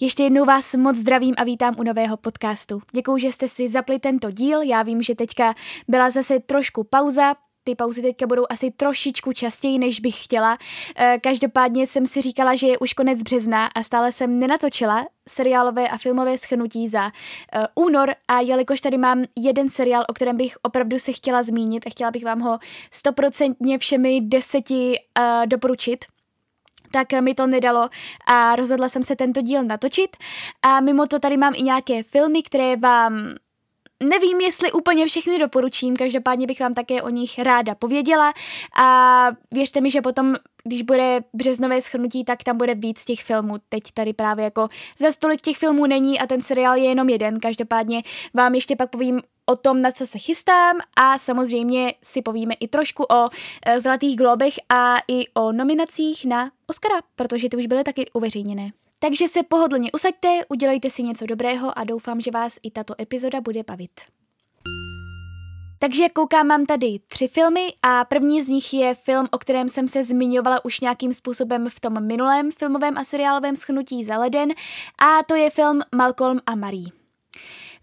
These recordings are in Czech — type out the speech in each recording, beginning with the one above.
Ještě jednou vás moc zdravím a vítám u nového podcastu. Děkuji, že jste si zapli tento díl. Já vím, že teďka byla zase trošku pauza, ty pauzy teďka budou asi trošičku častěji, než bych chtěla. Eh, každopádně jsem si říkala, že je už konec března a stále jsem nenatočila seriálové a filmové schnutí za uh, únor a jelikož tady mám jeden seriál, o kterém bych opravdu se chtěla zmínit a chtěla bych vám ho stoprocentně všemi deseti uh, doporučit, tak mi to nedalo a rozhodla jsem se tento díl natočit. A mimo to tady mám i nějaké filmy, které vám nevím, jestli úplně všechny doporučím, každopádně bych vám také o nich ráda pověděla a věřte mi, že potom, když bude březnové schrnutí, tak tam bude víc těch filmů. Teď tady právě jako za stolik těch filmů není a ten seriál je jenom jeden, každopádně vám ještě pak povím o tom, na co se chystám a samozřejmě si povíme i trošku o e, Zlatých globech a i o nominacích na Oscara, protože ty už byly taky uveřejněné. Takže se pohodlně usaďte, udělejte si něco dobrého a doufám, že vás i tato epizoda bude bavit. Takže koukám, mám tady tři filmy a první z nich je film, o kterém jsem se zmiňovala už nějakým způsobem v tom minulém filmovém a seriálovém schnutí za leden a to je film Malcolm a Marie.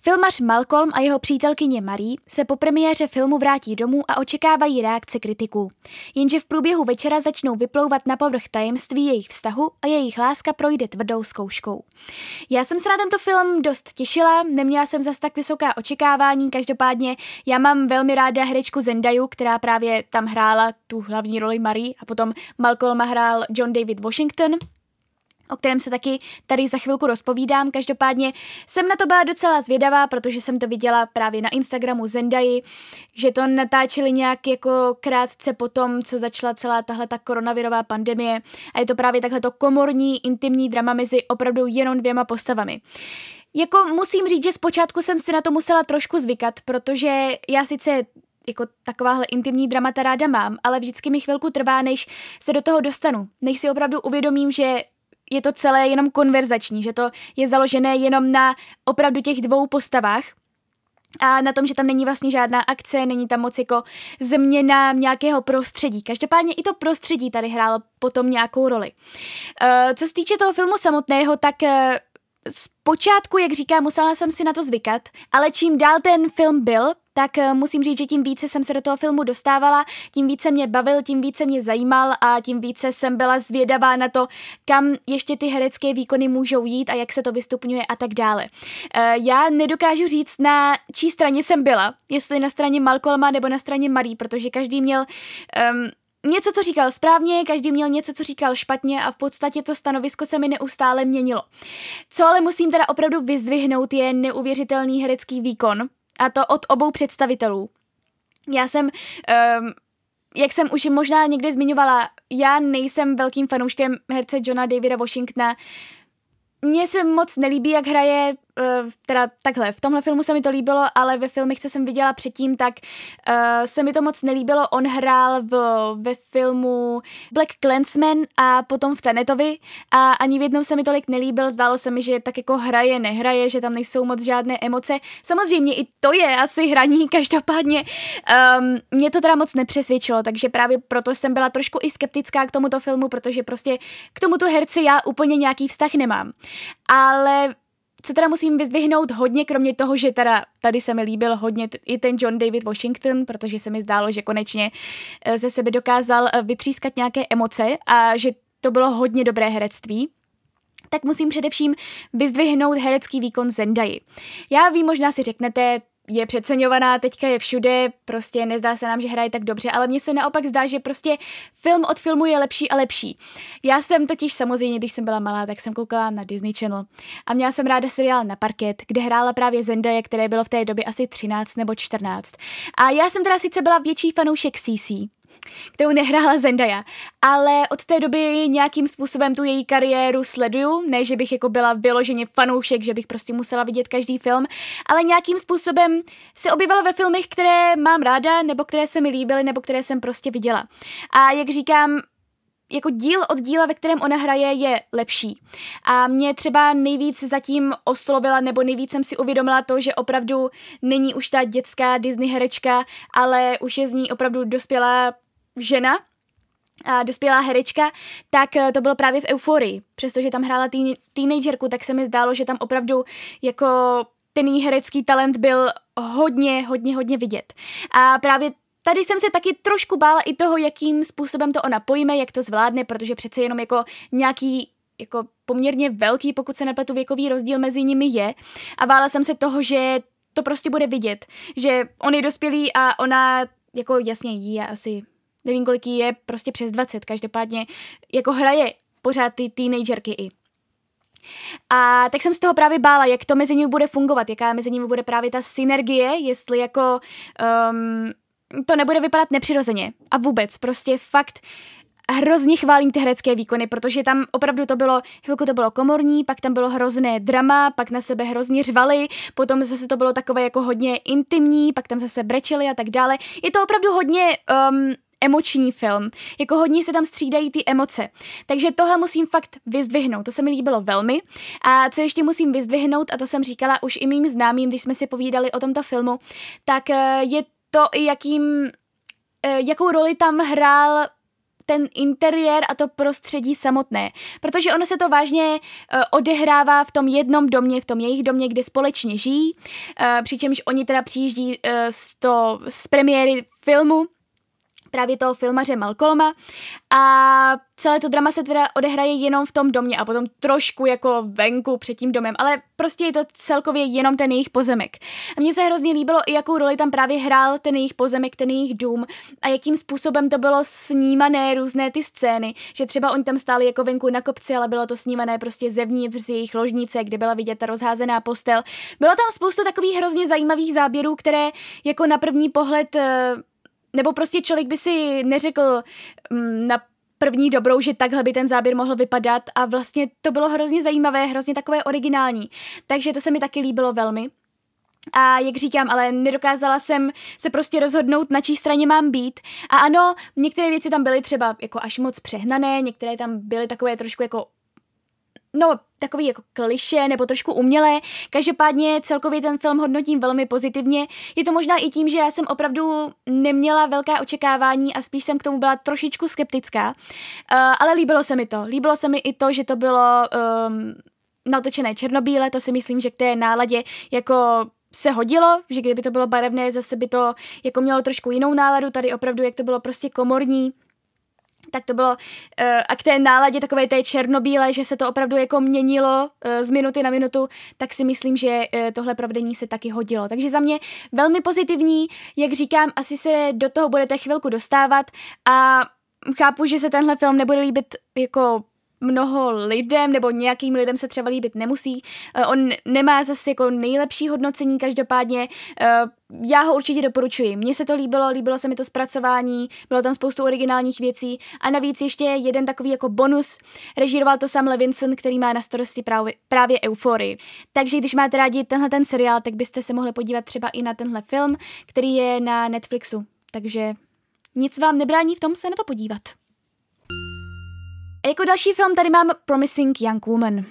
Filmař Malcolm a jeho přítelkyně Marie se po premiéře filmu vrátí domů a očekávají reakce kritiků. Jenže v průběhu večera začnou vyplouvat na povrch tajemství jejich vztahu a jejich láska projde tvrdou zkouškou. Já jsem se na tento film dost těšila, neměla jsem zas tak vysoká očekávání, každopádně já mám velmi ráda herečku Zendaju, která právě tam hrála tu hlavní roli Marie a potom Malcolma hrál John David Washington o kterém se taky tady za chvilku rozpovídám. Každopádně jsem na to byla docela zvědavá, protože jsem to viděla právě na Instagramu Zendai, že to natáčeli nějak jako krátce po tom, co začala celá tahle ta koronavirová pandemie a je to právě takhle to komorní, intimní drama mezi opravdu jenom dvěma postavami. Jako musím říct, že zpočátku jsem si na to musela trošku zvykat, protože já sice jako takováhle intimní dramata ráda mám, ale vždycky mi chvilku trvá, než se do toho dostanu, než si opravdu uvědomím, že je to celé jenom konverzační, že to je založené jenom na opravdu těch dvou postavách, a na tom, že tam není vlastně žádná akce, není tam moc jako změna nějakého prostředí. Každopádně i to prostředí tady hrálo potom nějakou roli. Uh, co se týče toho filmu samotného, tak uh, Zpočátku, jak říkám, musela jsem si na to zvykat, ale čím dál ten film byl, tak eh, musím říct, že tím více jsem se do toho filmu dostávala, tím více mě bavil, tím více mě zajímal a tím více jsem byla zvědavá na to, kam ještě ty herecké výkony můžou jít a jak se to vystupňuje a tak dále. Eh, já nedokážu říct, na čí straně jsem byla, jestli na straně Malcolma nebo na straně Marie, protože každý měl um, něco, co říkal správně, každý měl něco, co říkal špatně a v podstatě to stanovisko se mi neustále měnilo. Co ale musím teda opravdu vyzdvihnout je neuvěřitelný herecký výkon a to od obou představitelů. Já jsem um, jak jsem už možná někde zmiňovala, já nejsem velkým fanouškem herce Johna Davida Washingtona. Mně se moc nelíbí, jak hraje teda takhle, v tomhle filmu se mi to líbilo, ale ve filmech, co jsem viděla předtím, tak uh, se mi to moc nelíbilo. On hrál v, ve filmu Black Clansman a potom v Tenetovi a ani v jednom se mi tolik nelíbil. Zdálo se mi, že tak jako hraje, nehraje, že tam nejsou moc žádné emoce. Samozřejmě i to je asi hraní, každopádně um, mě to teda moc nepřesvědčilo, takže právě proto jsem byla trošku i skeptická k tomuto filmu, protože prostě k tomuto herci já úplně nějaký vztah nemám. Ale co teda musím vyzdvihnout hodně, kromě toho, že teda tady se mi líbil hodně i ten John David Washington, protože se mi zdálo, že konečně eh, ze sebe dokázal eh, vytřískat nějaké emoce a že to bylo hodně dobré herectví tak musím především vyzdvihnout herecký výkon Zendai. Já vím, možná si řeknete, je přeceňovaná, teďka je všude, prostě nezdá se nám, že hraje tak dobře, ale mně se naopak zdá, že prostě film od filmu je lepší a lepší. Já jsem totiž samozřejmě, když jsem byla malá, tak jsem koukala na Disney Channel a měla jsem ráda seriál na parket, kde hrála právě Zendaya, které bylo v té době asi 13 nebo 14. A já jsem teda sice byla větší fanoušek CC, kterou nehrála Zendaya. Ale od té doby nějakým způsobem tu její kariéru sleduju, ne, že bych jako byla vyloženě fanoušek, že bych prostě musela vidět každý film, ale nějakým způsobem se objevila ve filmech, které mám ráda, nebo které se mi líbily, nebo které jsem prostě viděla. A jak říkám, jako díl od díla, ve kterém ona hraje, je lepší. A mě třeba nejvíc zatím oslovila, nebo nejvíc jsem si uvědomila to, že opravdu není už ta dětská Disney herečka, ale už je z ní opravdu dospělá žena, a dospělá herečka, tak eh, to bylo právě v Euforii. Přestože tam hrála tý, teenagerku, tak se mi zdálo, že tam opravdu jako ten herecký talent byl hodně, hodně, hodně vidět. A právě Tady jsem se taky trošku bála i toho, jakým způsobem to ona pojme, jak to zvládne, protože přece jenom jako nějaký jako poměrně velký, pokud se nepletu, věkový rozdíl mezi nimi je. A bála jsem se toho, že to prostě bude vidět, že on je dospělý a ona jako jasně jí a asi nevím kolik jí je, prostě přes 20, každopádně jako hraje pořád ty teenagerky i. A tak jsem z toho právě bála, jak to mezi nimi bude fungovat, jaká mezi nimi bude právě ta synergie, jestli jako um, to nebude vypadat nepřirozeně. A vůbec, prostě fakt hrozně chválím ty herecké výkony, protože tam opravdu to bylo, chvilku to bylo komorní, pak tam bylo hrozné drama, pak na sebe hrozně řvali, potom zase to bylo takové jako hodně intimní, pak tam zase brečeli a tak dále. Je to opravdu hodně um, emoční film. Jako hodně se tam střídají ty emoce. Takže tohle musím fakt vyzdvihnout. To se mi líbilo velmi. A co ještě musím vyzdvihnout, a to jsem říkala už i mým známým, když jsme si povídali o tomto filmu, tak eh, je to, jakým, eh, jakou roli tam hrál ten interiér a to prostředí samotné. Protože ono se to vážně uh, odehrává v tom jednom domě, v tom jejich domě, kde společně žijí, uh, přičemž oni teda přijíždí z, to, z premiéry filmu právě toho filmaře Malcolma a celé to drama se teda odehraje jenom v tom domě a potom trošku jako venku před tím domem, ale prostě je to celkově jenom ten jejich pozemek. A mně se hrozně líbilo i jakou roli tam právě hrál ten jejich pozemek, ten jejich dům a jakým způsobem to bylo snímané různé ty scény, že třeba oni tam stáli jako venku na kopci, ale bylo to snímané prostě zevnitř z jejich ložnice, kde byla vidět ta rozházená postel. Bylo tam spoustu takových hrozně zajímavých záběrů, které jako na první pohled eh, nebo prostě člověk by si neřekl mm, na první dobrou, že takhle by ten záběr mohl vypadat a vlastně to bylo hrozně zajímavé, hrozně takové originální. Takže to se mi taky líbilo velmi. A jak říkám, ale nedokázala jsem se prostě rozhodnout, na čí straně mám být. A ano, některé věci tam byly třeba jako až moc přehnané, některé tam byly takové trošku jako no, takový jako kliše nebo trošku umělé. Každopádně celkově ten film hodnotím velmi pozitivně. Je to možná i tím, že já jsem opravdu neměla velká očekávání a spíš jsem k tomu byla trošičku skeptická. Uh, ale líbilo se mi to. Líbilo se mi i to, že to bylo um, natočené černobíle, to si myslím, že k té náladě jako se hodilo, že kdyby to bylo barevné, zase by to jako mělo trošku jinou náladu, tady opravdu, jak to bylo prostě komorní, tak to bylo uh, a k té náladě takové té černobílé, že se to opravdu jako měnilo uh, z minuty na minutu, tak si myslím, že uh, tohle provedení se taky hodilo. Takže za mě velmi pozitivní, jak říkám, asi se do toho budete chvilku dostávat a chápu, že se tenhle film nebude líbit jako mnoho lidem, nebo nějakým lidem se třeba líbit nemusí. Eh, on nemá zase jako nejlepší hodnocení, každopádně eh, já ho určitě doporučuji. Mně se to líbilo, líbilo se mi to zpracování, bylo tam spoustu originálních věcí a navíc ještě jeden takový jako bonus, režíroval to sam Levinson, který má na starosti právě, právě Euforii. Takže když máte rádi tenhle ten seriál, tak byste se mohli podívat třeba i na tenhle film, který je na Netflixu. Takže nic vám nebrání v tom se na to podívat. A jako další film tady mám Promising Young Woman.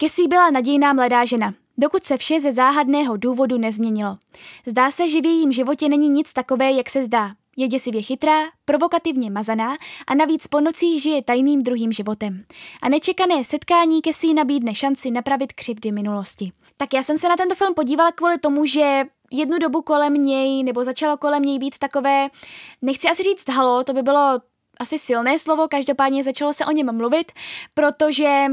Cassie byla nadějná mladá žena, dokud se vše ze záhadného důvodu nezměnilo. Zdá se, že v jejím životě není nic takové, jak se zdá. Je děsivě chytrá, provokativně mazaná a navíc po nocích žije tajným druhým životem. A nečekané setkání Cassie nabídne šanci napravit křivdy minulosti. Tak já jsem se na tento film podívala kvůli tomu, že jednu dobu kolem něj, nebo začalo kolem něj být takové, nechci asi říct halo, to by bylo asi silné slovo, každopádně začalo se o něm mluvit, protože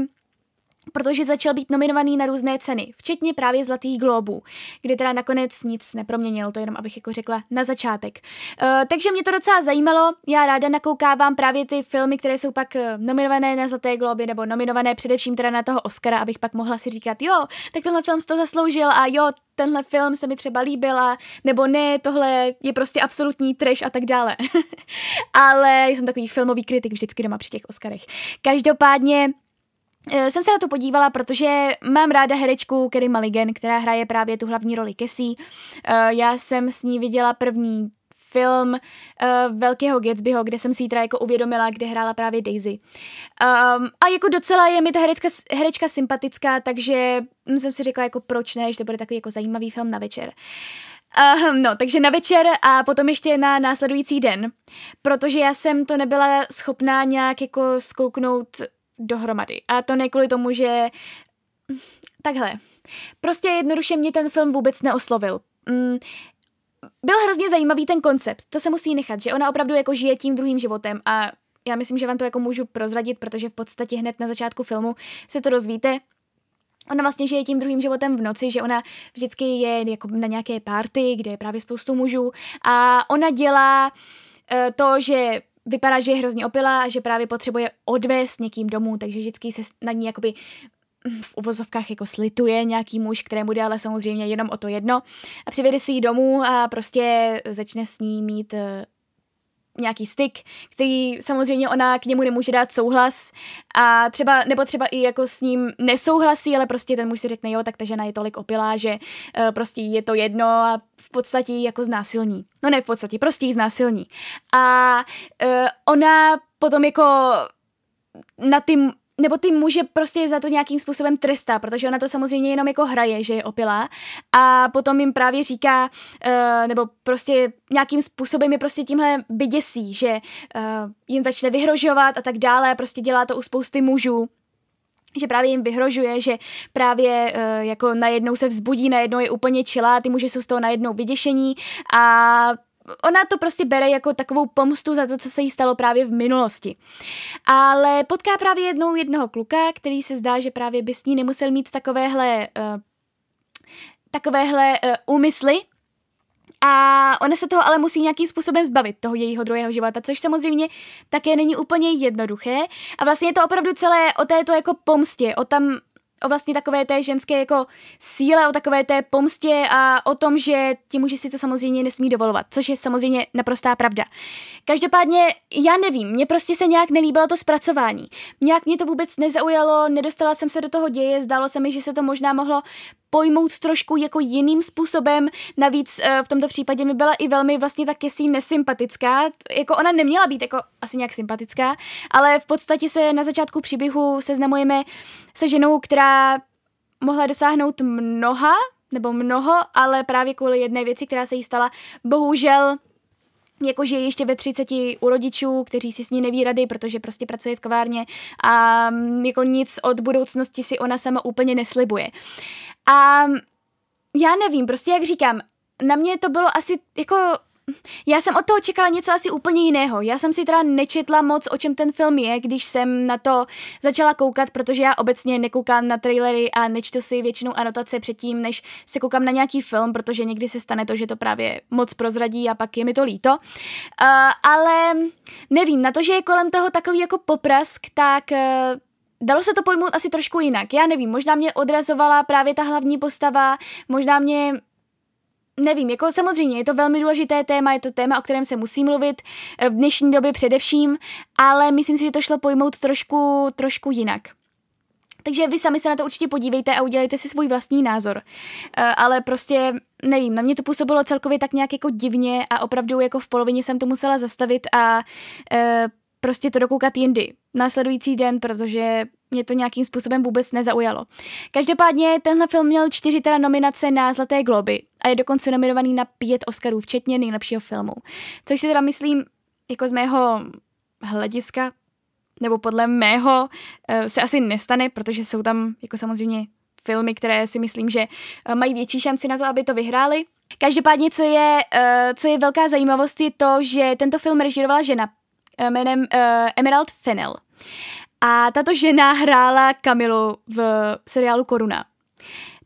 protože začal být nominovaný na různé ceny, včetně právě Zlatých globů, kde teda nakonec nic neproměnil, to jenom abych jako řekla na začátek. Uh, takže mě to docela zajímalo, já ráda nakoukávám právě ty filmy, které jsou pak eh, nominované na Zlaté globy, nebo nominované především teda na toho Oscara, abych pak mohla si říkat, jo, tak tenhle film to zasloužil a jo, tenhle film se mi třeba líbila, nebo ne, tohle je prostě absolutní trash a tak dále. Ale jsem takový filmový kritik vždycky doma při těch Oscarech. Každopádně jsem se na to podívala, protože mám ráda herečku Kerry Mulligan, která hraje právě tu hlavní roli Cassie. Eh, já jsem s ní viděla první film uh, Velkého Gatsbyho, kde jsem si ji jako uvědomila, kde hrála právě Daisy. Um, a jako docela je mi ta herečka, herečka sympatická, takže jsem si řekla jako proč ne, že to bude takový jako zajímavý film na večer. Uh, no, takže na večer a potom ještě na následující den, protože já jsem to nebyla schopná nějak jako zkouknout dohromady. A to ne kvůli tomu, že... Takhle. Prostě jednoduše mě ten film vůbec neoslovil. Mm, byl hrozně zajímavý ten koncept, to se musí nechat, že ona opravdu jako žije tím druhým životem a já myslím, že vám to jako můžu prozradit, protože v podstatě hned na začátku filmu se to rozvíte. Ona vlastně žije tím druhým životem v noci, že ona vždycky je jako na nějaké party, kde je právě spoustu mužů a ona dělá uh, to, že vypadá, že je hrozně opilá a že právě potřebuje odvést někým domů, takže vždycky se na ní jakoby v uvozovkách jako slituje nějaký muž, kterému jde ale samozřejmě jenom o to jedno. A přivede si ji domů a prostě začne s ní mít eh, nějaký styk, který samozřejmě ona k němu nemůže dát souhlas a třeba, nebo třeba i jako s ním nesouhlasí, ale prostě ten muž si řekne, jo, tak ta žena je tolik opilá, že uh, prostě je to jedno a v podstatě jako znásilní. No ne v podstatě, prostě ji znásilní. A uh, ona potom jako na ty nebo ty muže prostě za to nějakým způsobem trestá, protože ona to samozřejmě jenom jako hraje, že je opilá. A potom jim právě říká, uh, nebo prostě nějakým způsobem je prostě tímhle vyděsí, že uh, jim začne vyhrožovat a tak dále, prostě dělá to u spousty mužů, že právě jim vyhrožuje, že právě uh, jako najednou se vzbudí, najednou je úplně čilá, ty muži jsou z toho najednou vyděšení. A ona to prostě bere jako takovou pomstu za to, co se jí stalo právě v minulosti. Ale potká právě jednou jednoho kluka, který se zdá, že právě by s ní nemusel mít takovéhle, uh, takovéhle uh, úmysly, a ona se toho ale musí nějakým způsobem zbavit, toho jejího druhého života, což samozřejmě také není úplně jednoduché. A vlastně je to opravdu celé o této jako pomstě, o tam o vlastně takové té ženské jako síle, o takové té pomstě a o tom, že ti muži si to samozřejmě nesmí dovolovat, což je samozřejmě naprostá pravda. Každopádně, já nevím, mně prostě se nějak nelíbilo to zpracování. Nějak mě to vůbec nezaujalo, nedostala jsem se do toho děje, zdálo se mi, že se to možná mohlo pojmout trošku jako jiným způsobem. Navíc uh, v tomto případě mi byla i velmi vlastně tak jestli nesympatická. Jako ona neměla být jako asi nějak sympatická, ale v podstatě se na začátku příběhu seznamujeme se ženou, která mohla dosáhnout mnoha, nebo mnoho, ale právě kvůli jedné věci, která se jí stala, bohužel jakože ještě ve 30 u rodičů, kteří si s ní neví rady, protože prostě pracuje v kavárně a mm, jako nic od budoucnosti si ona sama úplně neslibuje. A já nevím, prostě jak říkám, na mě to bylo asi jako já jsem od toho čekala něco asi úplně jiného. Já jsem si teda nečetla moc, o čem ten film je, když jsem na to začala koukat, protože já obecně nekoukám na trailery a nečtu si většinou anotace předtím, než se koukám na nějaký film, protože někdy se stane to, že to právě moc prozradí a pak je mi to líto. Uh, ale nevím, na to, že je kolem toho takový jako poprask, tak uh, Dalo se to pojmout asi trošku jinak. Já nevím, možná mě odrazovala právě ta hlavní postava, možná mě nevím, jako samozřejmě je to velmi důležité téma, je to téma, o kterém se musí mluvit v dnešní době především, ale myslím si, že to šlo pojmout trošku, trošku jinak. Takže vy sami se na to určitě podívejte a udělejte si svůj vlastní názor. Uh, ale prostě, nevím, na mě to působilo celkově tak nějak jako divně a opravdu jako v polovině jsem to musela zastavit a uh, prostě to dokoukat jindy, následující den, protože mě to nějakým způsobem vůbec nezaujalo. Každopádně tenhle film měl čtyři teda nominace na Zlaté globy a je dokonce nominovaný na pět Oscarů, včetně nejlepšího filmu. Což si teda myslím, jako z mého hlediska, nebo podle mého, eh, se asi nestane, protože jsou tam jako samozřejmě filmy, které si myslím, že eh, mají větší šanci na to, aby to vyhráli. Každopádně, co je, eh, co je velká zajímavost, je to, že tento film režírovala žena jménem Emerald Fennell. A tato žena hrála Kamilu v seriálu Koruna.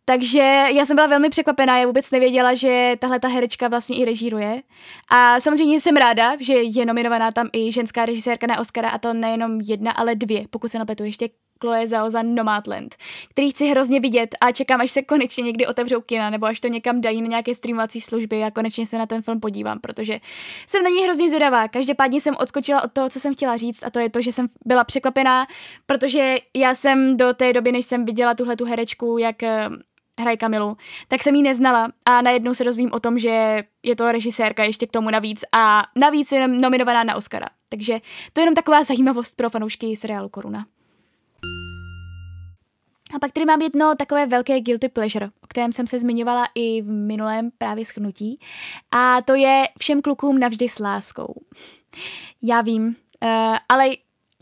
Takže já jsem byla velmi překvapená, já vůbec nevěděla, že tahle ta herečka vlastně i režíruje. A samozřejmě jsem ráda, že je nominovaná tam i ženská režisérka na Oscara a to nejenom jedna, ale dvě, pokud se napletu ještě Chloe Zhao za Nomadland, který chci hrozně vidět a čekám, až se konečně někdy otevřou kina, nebo až to někam dají na nějaké streamovací služby a konečně se na ten film podívám, protože jsem na něj hrozně zvědavá. Každopádně jsem odskočila od toho, co jsem chtěla říct a to je to, že jsem byla překvapená, protože já jsem do té doby, než jsem viděla tuhle tu herečku, jak eh, hraje Kamilu, tak jsem ji neznala a najednou se dozvím o tom, že je to režisérka ještě k tomu navíc a navíc je nominovaná na Oscara. Takže to je jenom taková zajímavost pro fanoušky seriálu Koruna. A pak tady mám jedno takové velké guilty pleasure, o kterém jsem se zmiňovala i v minulém právě schnutí. A to je všem klukům navždy s láskou. Já vím, uh, ale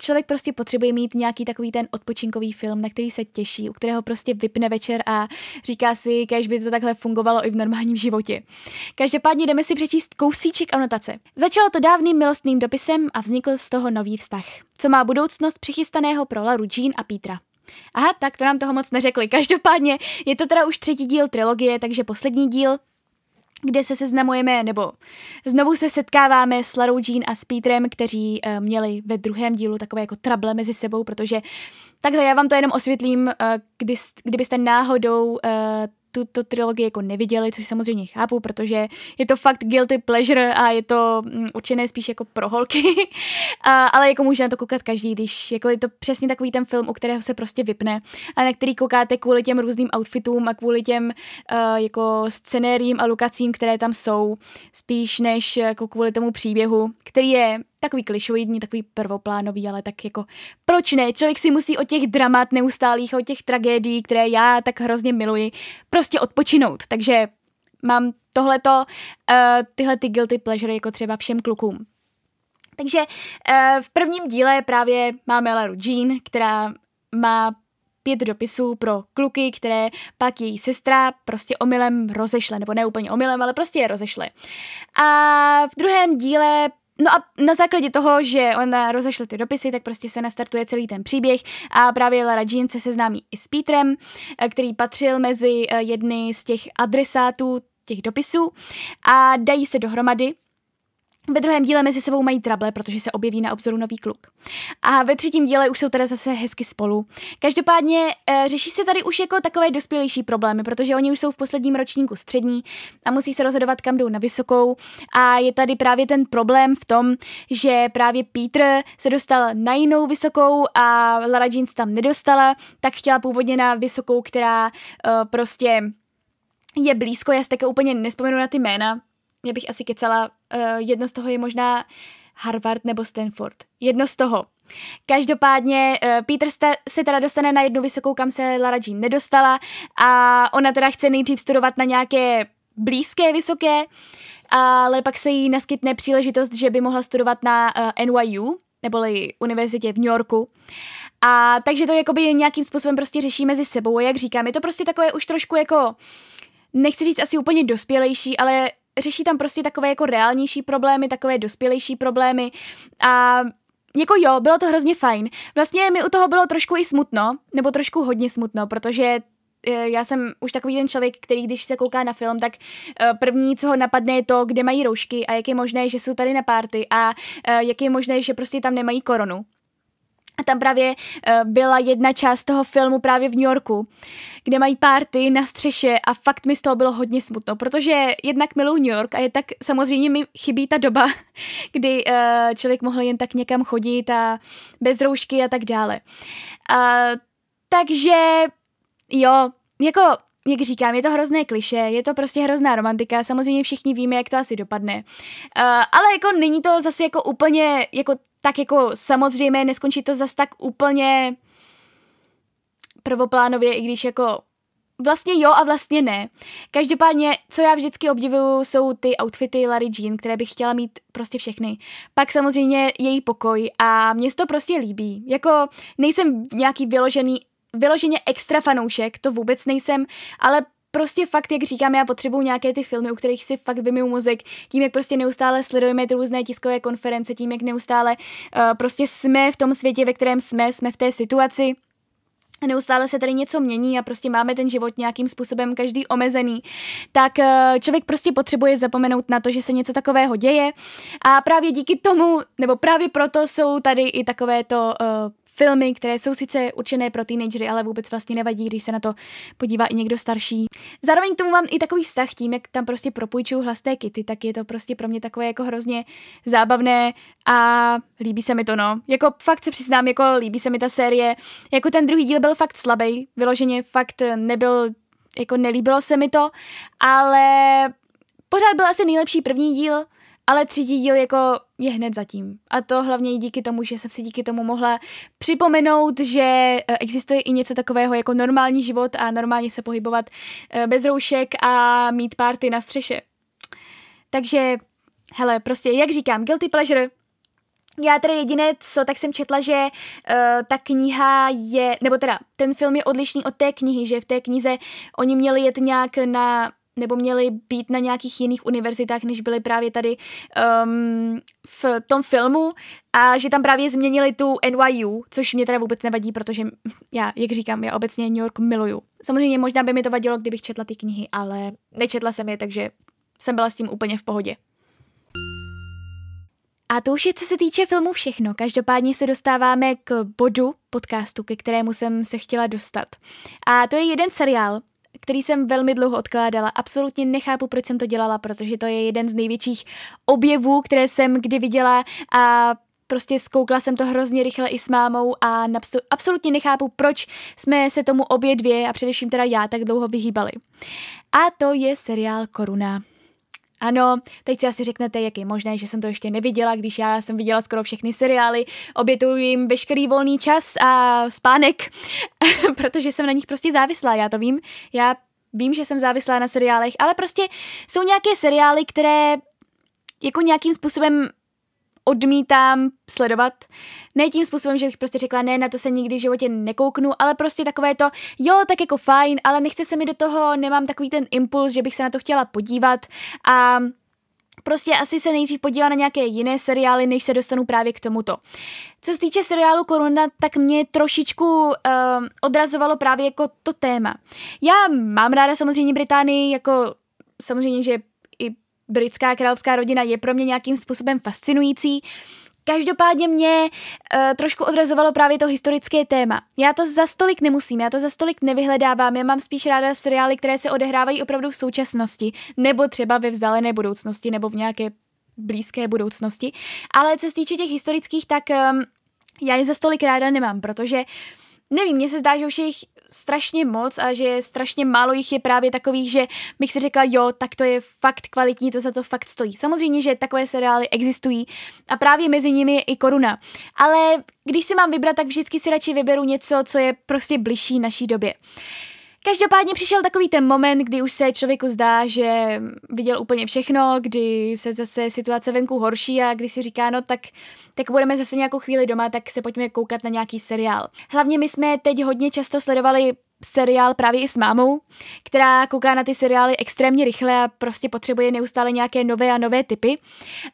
člověk prostě potřebuje mít nějaký takový ten odpočinkový film, na který se těší, u kterého prostě vypne večer a říká si, kež by to takhle fungovalo i v normálním životě. Každopádně jdeme si přečíst kousíček anotace. Začalo to dávným milostným dopisem a vznikl z toho nový vztah. Co má budoucnost přichystaného pro Laru Jean a Petra. Aha, tak to nám toho moc neřekli. Každopádně je to teda už třetí díl trilogie, takže poslední díl kde se seznamujeme, nebo znovu se setkáváme s Larou Jean a s Petrem, kteří uh, měli ve druhém dílu takové jako trable mezi sebou, protože takhle já vám to jenom osvětlím, uh, kdy, kdybyste náhodou uh, tuto trilogii jako neviděli, což samozřejmě chápu, protože je to fakt guilty pleasure a je to mm, určené spíš jako pro holky, a, ale jako může na to koukat každý, když jako je to přesně takový ten film, u kterého se prostě vypne a na který koukáte kvůli těm různým outfitům a kvůli těm uh, jako scenériím a lokacím, které tam jsou, spíš než jako kvůli tomu příběhu, který je takový klišoidní, takový prvoplánový, ale tak jako proč ne? Člověk si musí o těch dramat neustálých, o těch tragédií, které já tak hrozně miluji, prostě odpočinout. Takže mám tohleto, uh, tyhle ty guilty pleasure jako třeba všem klukům. Takže uh, v prvním díle právě máme Laru Jean, která má pět dopisů pro kluky, které pak její sestra prostě omylem rozešle, nebo ne úplně omylem, ale prostě je rozešle. A v druhém díle No a na základě toho, že ona rozešle ty dopisy, tak prostě se nastartuje celý ten příběh a právě Lara Jean se seznámí i s Petrem, eh, který patřil mezi eh, jedny z těch adresátů těch dopisů a dají se dohromady ve druhém díle mezi sebou mají trable, protože se objeví na obzoru nový kluk. A ve třetím díle už jsou teda zase hezky spolu. Každopádně e, řeší se tady už jako takové dospělejší problémy, protože oni už jsou v posledním ročníku střední a musí se rozhodovat, kam jdou na vysokou. A je tady právě ten problém v tom, že právě Peter se dostal na jinou vysokou a Lara Jeans tam nedostala, tak chtěla původně na vysokou, která e, prostě je blízko, já si také úplně nespomenu na ty jména, já bych asi kecala, uh, jedno z toho je možná Harvard nebo Stanford. Jedno z toho. Každopádně uh, Peter se teda dostane na jednu vysokou, kam se Lara Jean nedostala a ona teda chce nejdřív studovat na nějaké blízké vysoké, ale pak se jí naskytne příležitost, že by mohla studovat na uh, eh, NYU, neboli univerzitě v New Yorku. A takže to jakoby nějakým způsobem prostě řeší mezi sebou. Jak říkám, je to prostě takové už trošku jako, nechci říct asi úplně dospělejší, ale řeší tam prostě takové jako reálnější problémy, takové dospělejší problémy a jako jo, bylo to hrozně fajn. Vlastně mi u toho bylo trošku i smutno, nebo trošku hodně smutno, protože e, já jsem už takový ten člověk, který když se kouká na film, tak e, první, co ho napadne, je to, kde mají roušky a jak je možné, že jsou tady na párty a e, jak je možné, že prostě tam nemají koronu. A tam právě uh, byla jedna část toho filmu právě v New Yorku, kde mají párty na střeše a fakt mi z toho bylo hodně smutno, protože jednak miluji New York a je tak samozřejmě mi chybí ta doba, kdy uh, člověk mohl jen tak někam chodit a bez roušky a tak dále. Uh, takže jo, jako jak říkám, je to hrozné kliše, je to prostě hrozná romantika, samozřejmě všichni víme, jak to asi dopadne. Uh, ale jako není to zase jako úplně jako tak jako samozřejmě neskončí to zas tak úplně prvoplánově, i když jako Vlastně jo a vlastně ne. Každopádně, co já vždycky obdivuju, jsou ty outfity Larry Jean, které bych chtěla mít prostě všechny. Pak samozřejmě její pokoj a mě to prostě líbí. Jako nejsem nějaký vyložený, vyloženě extra fanoušek, to vůbec nejsem, ale prostě fakt, jak říkám, já potřebuju nějaké ty filmy, u kterých si fakt vymiju mozek, tím, jak prostě neustále sledujeme ty různé tiskové konference, tím, jak neustále uh, prostě jsme v tom světě, ve kterém jsme, jsme v té situaci. Neustále se tady něco mění a prostě máme ten život nějakým způsobem každý omezený, tak eh, člověk prostě potřebuje zapomenout na to, že se něco takového děje. A právě díky tomu, nebo právě proto jsou tady i takovéto uh, filmy, které jsou sice určené pro teenagery, ale vůbec vlastně nevadí, když se na to podívá i někdo starší. Zároveň k tomu mám i takový vztah tím, jak tam prostě propůjčuju hlasté kity, tak je to prostě pro mě takové jako hrozně zábavné a líbí se mi to, no. Jako fakt se přiznám, jako líbí se mi ta série. Jako ten druhý díl byl fakt slabý, vyloženě fakt nebyl, jako nelíbilo se mi to, ale pořád byl asi nejlepší první díl, ale třetí díl jako je hned zatím. A to hlavně i díky tomu, že jsem si díky tomu mohla připomenout, že eh, existuje i něco takového jako normální život a normálně se pohybovat eh, bez roušek a mít párty na střeše. Takže, hele, prostě, jak říkám, guilty pleasure, já tady jediné, co, tak jsem četla, že uh, ta kniha je, nebo teda ten film je odlišný od té knihy, že v té knize oni měli jet nějak na nebo měli být na nějakých jiných univerzitách, než byly právě tady um, v tom filmu a že tam právě změnili tu NYU, což mě teda vůbec nevadí, protože já, jak říkám, já obecně New York miluju. Samozřejmě možná by mi to vadilo, kdybych četla ty knihy, ale nečetla jsem je, takže jsem byla s tím úplně v pohodě. A to už je, co se týče filmu, všechno. Každopádně se dostáváme k bodu podcastu, ke kterému jsem se chtěla dostat. A to je jeden seriál, který jsem velmi dlouho odkládala. Absolutně nechápu, proč jsem to dělala, protože to je jeden z největších objevů, které jsem kdy viděla a prostě zkoukla jsem to hrozně rychle i s mámou a napsu- absolutně nechápu, proč jsme se tomu obě dvě a především teda já tak dlouho vyhýbali. A to je seriál Koruna. Ano, teď si asi řeknete, jak je možné, že jsem to ještě neviděla, když já jsem viděla skoro všechny seriály, obětuju jim veškerý volný čas a spánek, protože jsem na nich prostě závislá, já to vím. Já vím, že jsem závislá na seriálech, ale prostě jsou nějaké seriály, které jako nějakým způsobem odmítám sledovat. Ne tím způsobem, že bych prostě řekla, ne, na to se nikdy v životě nekouknu, ale prostě takové to, jo, tak jako fajn, ale nechce se mi do toho, nemám takový ten impuls, že bych se na to chtěla podívat a prostě asi se nejdřív podívám na nějaké jiné seriály, než se dostanu právě k tomuto. Co se týče seriálu Koruna, tak mě trošičku uh, odrazovalo právě jako to téma. Já mám ráda samozřejmě Británii, jako samozřejmě, že britská královská rodina je pro mě nějakým způsobem fascinující. Každopádně mě uh, trošku odrazovalo právě to historické téma. Já to za stolik nemusím, já to za stolik nevyhledávám, já mám spíš ráda seriály, které se odehrávají opravdu v současnosti, nebo třeba ve vzdálené budoucnosti, nebo v nějaké blízké budoucnosti. Ale co se týče těch historických, tak um, já je za stolik ráda nemám, protože nevím, mně se zdá, že už je jich strašně moc a že strašně málo jich je právě takových, že bych si řekla, jo, tak to je fakt kvalitní, to za to fakt stojí. Samozřejmě, že takové seriály existují a právě mezi nimi je i Koruna. Ale když si mám vybrat, tak vždycky si radši vyberu něco, co je prostě bližší naší době. Každopádně přišel takový ten moment, kdy už se člověku zdá, že viděl úplně všechno, kdy se zase situace venku horší a kdy si říká, no tak, tak budeme zase nějakou chvíli doma, tak se pojďme koukat na nějaký seriál. Hlavně my jsme teď hodně často sledovali seriál právě i s mámou, která kouká na ty seriály extrémně rychle a prostě potřebuje neustále nějaké nové a nové typy.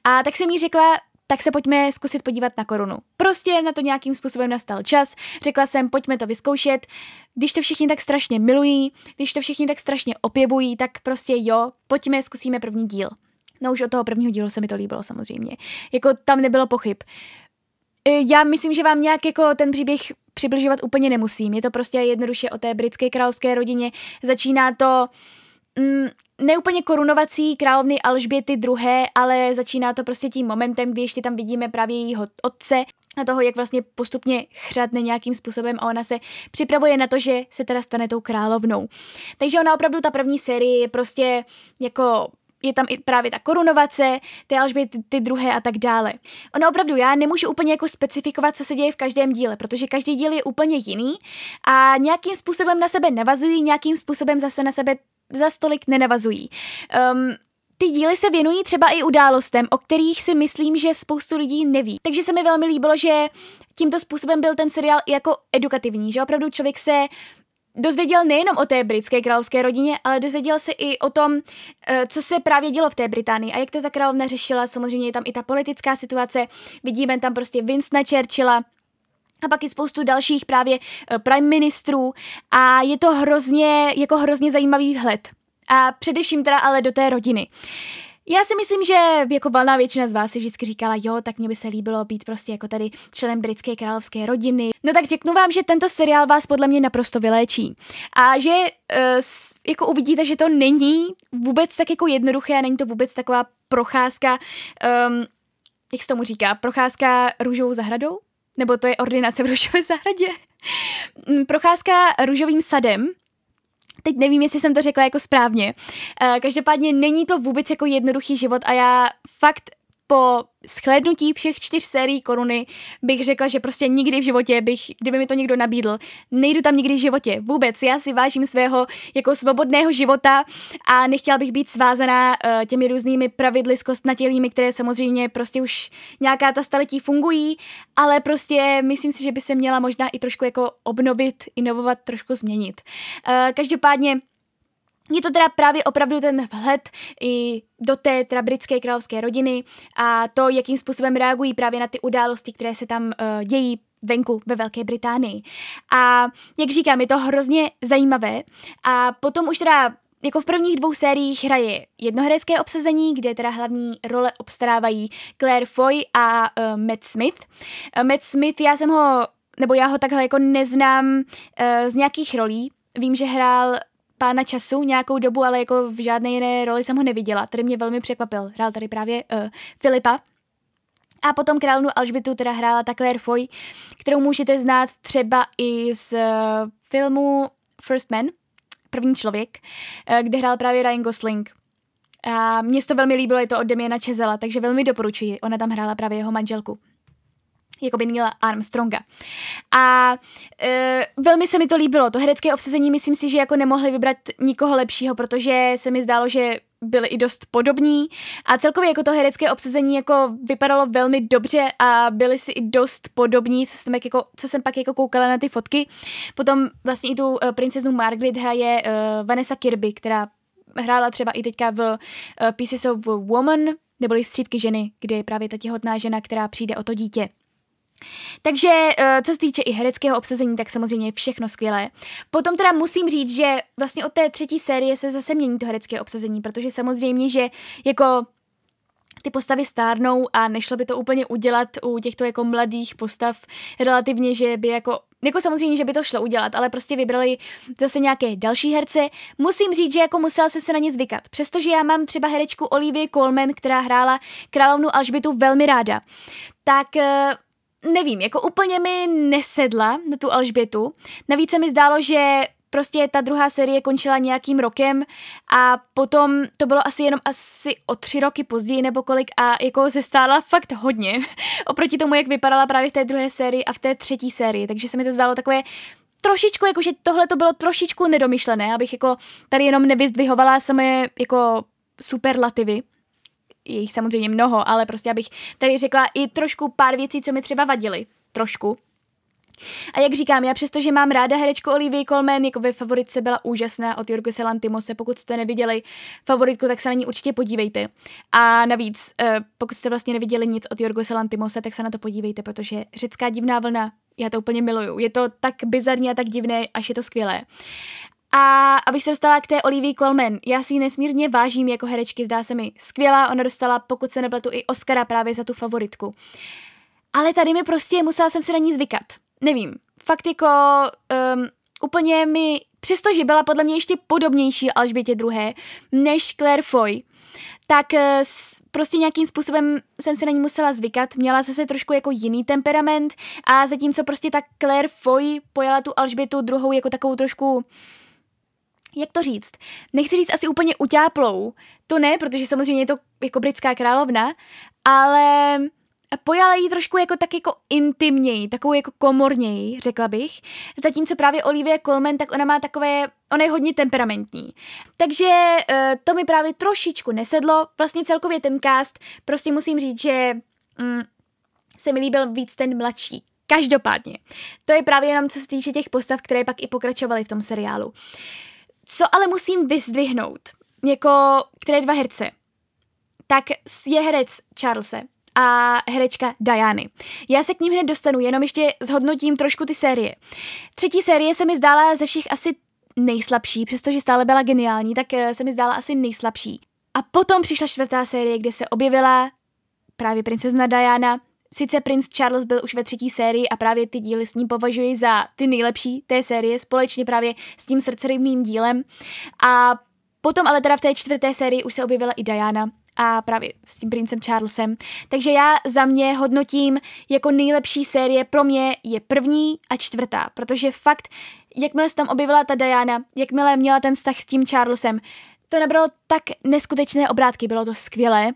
A tak jsem jí řekla, tak se pojďme zkusit podívat na korunu. Prostě na to nějakým způsobem nastal čas, řekla jsem, pojďme to vyzkoušet, když to všichni tak strašně milují, když to všichni tak strašně opěvují, tak prostě jo, pojďme, zkusíme první díl. No už od toho prvního dílu se mi to líbilo samozřejmě. Jako tam nebylo pochyb. E, já myslím, že vám nějak jako ten příběh přibližovat úplně nemusím. Je to prostě jednoduše o té britské královské rodině. Začíná to mm, neúplně korunovací královny Alžběty II., ale začíná to prostě tím momentem, kdy ještě tam vidíme právě jejího otce a toho, jak vlastně postupně chřadne nějakým způsobem a ona se připravuje na to, že se teda stane tou královnou. Takže ona opravdu ta první série je prostě jako je tam i právě ta korunovace, ty Alžběty ty druhé a tak dále. Ono opravdu, já nemůžu úplně jako specifikovat, co se děje v každém díle, protože každý díl je úplně jiný a nějakým způsobem na sebe navazují, nějakým způsobem zase na sebe za stolik nenavazují. Um, ty díly se věnují třeba i událostem, o kterých si myslím, že spoustu lidí neví. Takže se mi velmi líbilo, že tímto způsobem byl ten seriál i jako edukativní, že opravdu člověk se dozvěděl nejenom o té britské královské rodině, ale dozvěděl se i o tom, eh, co se právě dělo v té Británii a jak to ta královna řešila. Samozřejmě je tam i ta politická situace. Vidíme tam prostě Winstona Churchilla, a pak i spoustu dalších právě eh, prime ministrů a je to hrozně, jako hrozně zajímavý vhled. A především teda ale do té rodiny. Já si myslím, že jako valná většina z vás si vždycky říkala, jo, tak mě by se líbilo být prostě jako tady členem britské královské rodiny. No tak řeknu vám, že tento seriál vás podle mě naprosto vyléčí. A že uh, jako uvidíte, že to není vůbec tak jako jednoduché, není to vůbec taková procházka, um, jak se tomu říká, procházka růžovou zahradou? Nebo to je ordinace v růžové zahradě? Mm, procházka růžovým sadem, Teď nevím, jestli jsem to řekla jako správně. Eh, každopádně není to vůbec jako jednoduchý život a já fakt po schlédnutí všech čtyř sérií koruny bych řekla, že prostě nikdy v životě bych, kdyby mi to někdo nabídl, nejdu tam nikdy v životě. Vůbec, já si vážím svého jako svobodného života a nechtěla bych být svázaná uh, těmi různými pravidly zkostnatělými, které samozřejmě prostě už nějaká ta staletí fungují, ale prostě myslím si, že by se měla možná i trošku jako obnovit, inovovat, trošku změnit. Uh, každopádně je to teda právě opravdu ten vhled i do té teda britské královské rodiny a to, jakým způsobem reagují právě na ty události, které se tam uh, dějí venku ve Velké Británii. A jak říkám, je to hrozně zajímavé a potom už teda jako v prvních dvou sériích hraje jednoherecké obsazení, kde teda hlavní role obstarávají Claire Foy a uh, Matt Smith. Uh, Matt Smith, já jsem ho, nebo já ho takhle jako neznám uh, z nějakých rolí. Vím, že hrál pána času nějakou dobu, ale jako v žádné jiné roli jsem ho neviděla. Tady mě velmi překvapil. Hrál tady právě uh, Filipa. A potom královnu Alžbětu teda hrála ta Claire Foy, kterou můžete znát třeba i z uh, filmu First Man, První člověk, uh, kde hrál právě Ryan Gosling. A mně se to velmi líbilo, je to od Demiana Čezela, takže velmi doporučuji. Ona tam hrála právě jeho manželku jako by Neila Armstronga. A e, velmi se mi to líbilo. To herecké obsazení myslím si, že jako nemohli vybrat nikoho lepšího, protože se mi zdálo, že byli i dost podobní a celkově jako to herecké obsazení jako vypadalo velmi dobře a byli si i dost podobní, co jsem, jako, co jsem pak jako koukala na ty fotky. Potom vlastně i tu uh, princeznu Margaret hraje uh, Vanessa Kirby, která hrála třeba i teďka v uh, Pieces of Woman, neboli Střípky ženy, kde je právě ta těhotná žena, která přijde o to dítě. Takže eh, co se týče i hereckého obsazení, tak samozřejmě všechno skvělé. Potom teda musím říct, že vlastně od té třetí série se zase mění to herecké obsazení, protože samozřejmě, že jako ty postavy stárnou a nešlo by to úplně udělat u těchto jako mladých postav relativně, že by jako jako samozřejmě, že by to šlo udělat, ale prostě vybrali zase nějaké další herce. Musím říct, že jako musela jsem se na ně zvykat. Přestože já mám třeba herečku Olivia Colman, která hrála královnu Alžbětu velmi ráda, tak eh, nevím, jako úplně mi nesedla na tu Alžbětu. Navíc se mi zdálo, že prostě ta druhá série končila nějakým rokem a potom to bylo asi jenom asi o tři roky později nebo kolik a jako se stála fakt hodně oproti tomu, jak vypadala právě v té druhé sérii a v té třetí sérii, takže se mi to zdálo takové trošičku, jakože tohle to bylo trošičku nedomyšlené, abych jako tady jenom nevyzdvihovala samé jako superlativy, je jich samozřejmě mnoho, ale prostě abych tady řekla i trošku pár věcí, co mi třeba vadily. Trošku. A jak říkám, já přesto, že mám ráda herečku Olivia Colman, jako ve favoritce byla úžasná od Jorgo Lantimose, pokud jste neviděli favoritku, tak se na ní určitě podívejte. A navíc, eh, pokud jste vlastně neviděli nic od Jorgo Lantimose, tak se na to podívejte, protože řecká divná vlna, já to úplně miluju. Je to tak bizarní a tak divné, až je to skvělé. A abych se dostala k té Olivii Colman, já si ji nesmírně vážím jako herečky, zdá se mi skvělá, ona dostala, pokud se nepletu, i Oscara právě za tu favoritku. Ale tady mi prostě, musela jsem se na ní zvykat. Nevím, fakt jako um, úplně mi, přestože byla podle mě ještě podobnější Alžbětě druhé, než Claire Foy, tak uh, prostě nějakým způsobem jsem se na ní musela zvykat, měla zase trošku jako jiný temperament a zatímco prostě ta Claire Foy pojala tu Alžbětu druhou jako takovou trošku jak to říct, nechci říct asi úplně utáplou, to ne, protože samozřejmě je to jako britská královna, ale pojala ji trošku jako tak jako intimněji, takovou jako komorněji, řekla bych. Zatímco právě Olivia Colman, tak ona má takové, ona je hodně temperamentní. Takže uh, to mi právě trošičku nesedlo. Vlastně celkově ten cast, prostě musím říct, že mm, se mi líbil víc ten mladší Každopádně, to je právě jenom co se týče těch postav, které pak i pokračovaly v tom seriálu. Co ale musím vyzdvihnout, jako které dva herce, tak je herec Charlese a herečka Diany. Já se k ním hned dostanu, jenom ještě zhodnotím trošku ty série. Třetí série se mi zdála ze všech asi nejslabší, přestože stále byla geniální, tak eh, se mi zdála asi nejslabší. A potom přišla čtvrtá série, kde se objevila právě princezna Diana. Sice princ Charles byl už ve třetí sérii a právě ty díly s ním považuji za ty nejlepší té série, společně právě s tím srdcerivným dílem. A potom ale teda v té čtvrté sérii už se objevila i Diana, a právě s tím princem Charlesem. Takže já za mě hodnotím jako nejlepší série pro mě je první a čtvrtá, protože fakt, jakmile se tam objevila ta Diana, jakmile měla ten vztah s tím Charlesem, to nebylo tak neskutečné obrátky, bylo to skvělé.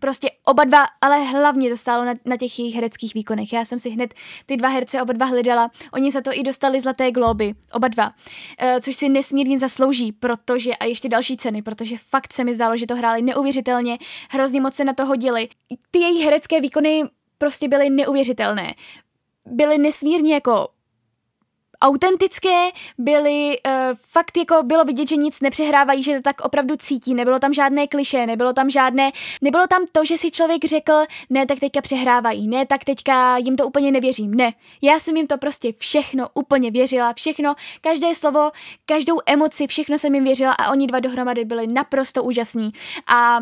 Prostě oba dva, ale hlavně to stálo na, na těch jejich hereckých výkonech. Já jsem si hned ty dva herce oba dva hledala. Oni za to i dostali zlaté globy, oba dva. E, což si nesmírně zaslouží, protože, a ještě další ceny, protože fakt se mi zdálo, že to hráli neuvěřitelně, hrozně moc se na to hodili. Ty jejich herecké výkony prostě byly neuvěřitelné. Byly nesmírně jako autentické, byly uh, fakt jako bylo vidět, že nic nepřehrávají, že to tak opravdu cítí, nebylo tam žádné kliše, nebylo tam žádné, nebylo tam to, že si člověk řekl, ne, tak teďka přehrávají, ne, tak teďka jim to úplně nevěřím, ne. Já jsem jim to prostě všechno úplně věřila, všechno, každé slovo, každou emoci, všechno jsem jim věřila a oni dva dohromady byli naprosto úžasní. A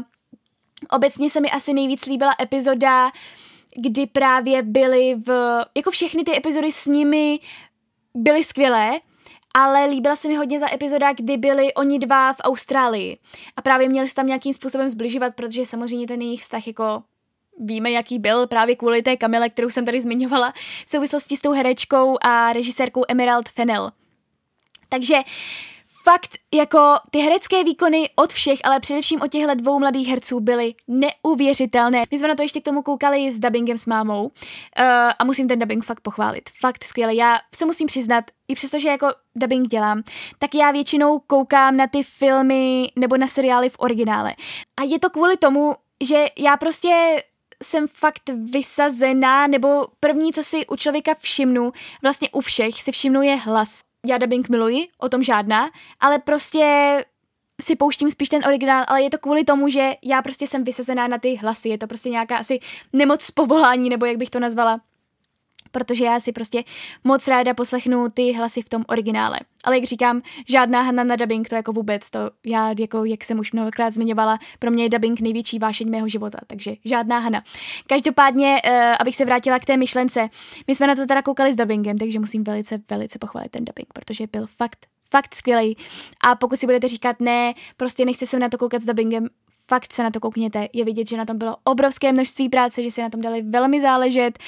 obecně se mi asi nejvíc líbila epizoda, kdy právě byly v, jako všechny ty epizody s nimi byly skvělé, ale líbila se mi hodně ta epizoda, kdy byli oni dva v Austrálii a právě měli se tam nějakým způsobem zbližovat, protože samozřejmě ten jejich vztah jako víme, jaký byl právě kvůli té Kamile, kterou jsem tady zmiňovala v souvislosti s tou herečkou a režisérkou Emerald Fennel. Takže fakt jako ty herecké výkony od všech, ale především od těchto dvou mladých herců byly neuvěřitelné. My jsme na to ještě k tomu koukali s dubbingem s mámou uh, a musím ten dubbing fakt pochválit. Fakt skvěle. Já se musím přiznat, i přestože jako dubbing dělám, tak já většinou koukám na ty filmy nebo na seriály v originále. A je to kvůli tomu, že já prostě jsem fakt vysazená, nebo první, co si u člověka všimnu, vlastně u všech si všimnu je hlas já dubbing miluji, o tom žádná, ale prostě si pouštím spíš ten originál, ale je to kvůli tomu, že já prostě jsem vysazená na ty hlasy, je to prostě nějaká asi nemoc z povolání, nebo jak bych to nazvala protože já si prostě moc ráda poslechnu ty hlasy v tom originále. Ale jak říkám, žádná Hanna na dubbing, to jako vůbec, to já, jako, jak jsem už mnohokrát zmiňovala, pro mě je dubbing největší vášeň mého života, takže žádná Hanna. Každopádně, uh, abych se vrátila k té myšlence, my jsme na to teda koukali s dubbingem, takže musím velice, velice pochválit ten dubbing, protože byl fakt fakt skvělý. A pokud si budete říkat, ne, prostě nechci se na to koukat s dubbingem, fakt se na to koukněte. Je vidět, že na tom bylo obrovské množství práce, že si na tom dali velmi záležet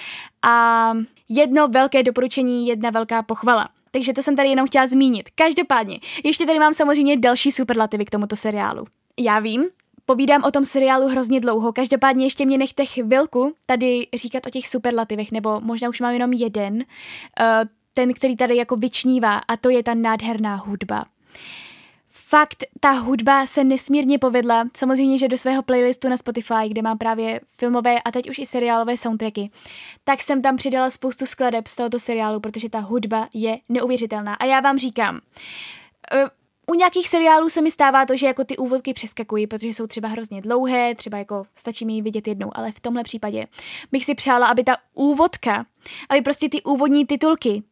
a jedno velké doporučení, jedna velká pochvala. Takže to jsem tady jenom chtěla zmínit. Každopádně, ještě tady mám samozřejmě další superlativy k tomuto seriálu. Já vím, povídám o tom seriálu hrozně dlouho, každopádně ještě mě nechte chvilku tady říkat o těch superlativech, nebo možná už mám jenom jeden, uh, ten, který tady jako vyčnívá, a to je ta nádherná hudba fakt ta hudba se nesmírně povedla. Samozřejmě, že do svého playlistu na Spotify, kde mám právě filmové a teď už i seriálové soundtracky, tak jsem tam přidala spoustu skladeb z tohoto seriálu, protože ta hudba je neuvěřitelná. A já vám říkám, eh, u nějakých seriálů se mi stává to, že jako ty úvodky přeskakují, protože jsou třeba hrozně dlouhé, třeba jako stačí mi ji vidět jednou, ale v tomhle případě bych si přála, aby ta úvodka, aby prostě ty úvodní titulky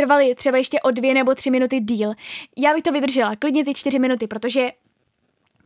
trvaly třeba ještě o dvě nebo tři minuty díl. Já bych to vydržela, klidně ty čtyři minuty, protože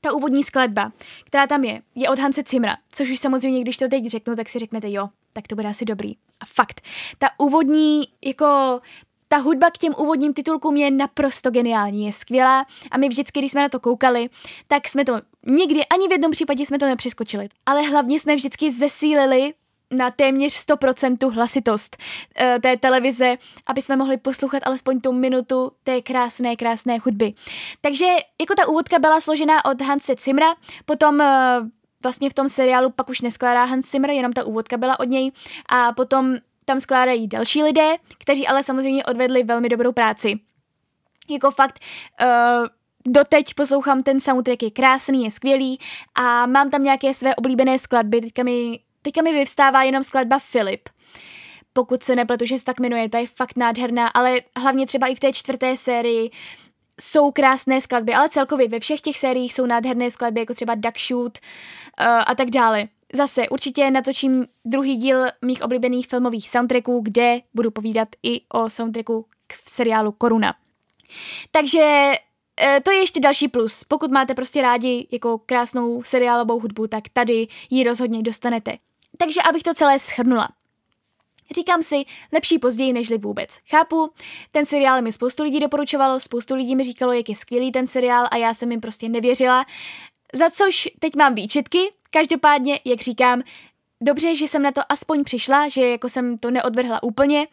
ta úvodní skladba, která tam je, je od Hanse Cimra, což už samozřejmě, když to teď řeknu, tak si řeknete jo, tak to bude asi dobrý. A fakt, ta úvodní, jako ta hudba k těm úvodním titulkům je naprosto geniální, je skvělá a my vždycky, když jsme na to koukali, tak jsme to nikdy, ani v jednom případě jsme to nepřeskočili. Ale hlavně jsme vždycky zesílili na téměř 100% hlasitost uh, té televize, aby jsme mohli poslouchat alespoň tu minutu té krásné, krásné hudby. Takže jako ta úvodka byla složená od Hanse Cimra, potom uh, vlastně v tom seriálu pak už neskládá Hans Zimmer, jenom ta úvodka byla od něj a potom tam skládají další lidé, kteří ale samozřejmě odvedli velmi dobrou práci. Jako fakt uh, doteď poslouchám ten soundtrack, je krásný, je skvělý a mám tam nějaké své oblíbené skladby, teďka mi Teďka mi vyvstává jenom skladba Filip. pokud se nepletu, že se tak jmenuje, ta je fakt nádherná, ale hlavně třeba i v té čtvrté sérii jsou krásné skladby, ale celkově ve všech těch sériích jsou nádherné skladby, jako třeba Duck Shoot uh, a tak dále. Zase určitě natočím druhý díl mých oblíbených filmových soundtracků, kde budu povídat i o soundtracku k seriálu Koruna. Takže eh, to je ještě další plus. Pokud máte prostě rádi jako krásnou seriálovou hudbu, tak tady ji rozhodně dostanete. Takže abych to celé schrnula. Říkám si, lepší později nežli vůbec. Chápu, ten seriál mi spoustu lidí doporučovalo, spoustu lidí mi říkalo, jak je skvělý ten seriál a já jsem jim prostě nevěřila. Za což teď mám výčitky, každopádně, jak říkám, dobře, že jsem na to aspoň přišla, že jako jsem to neodvrhla úplně.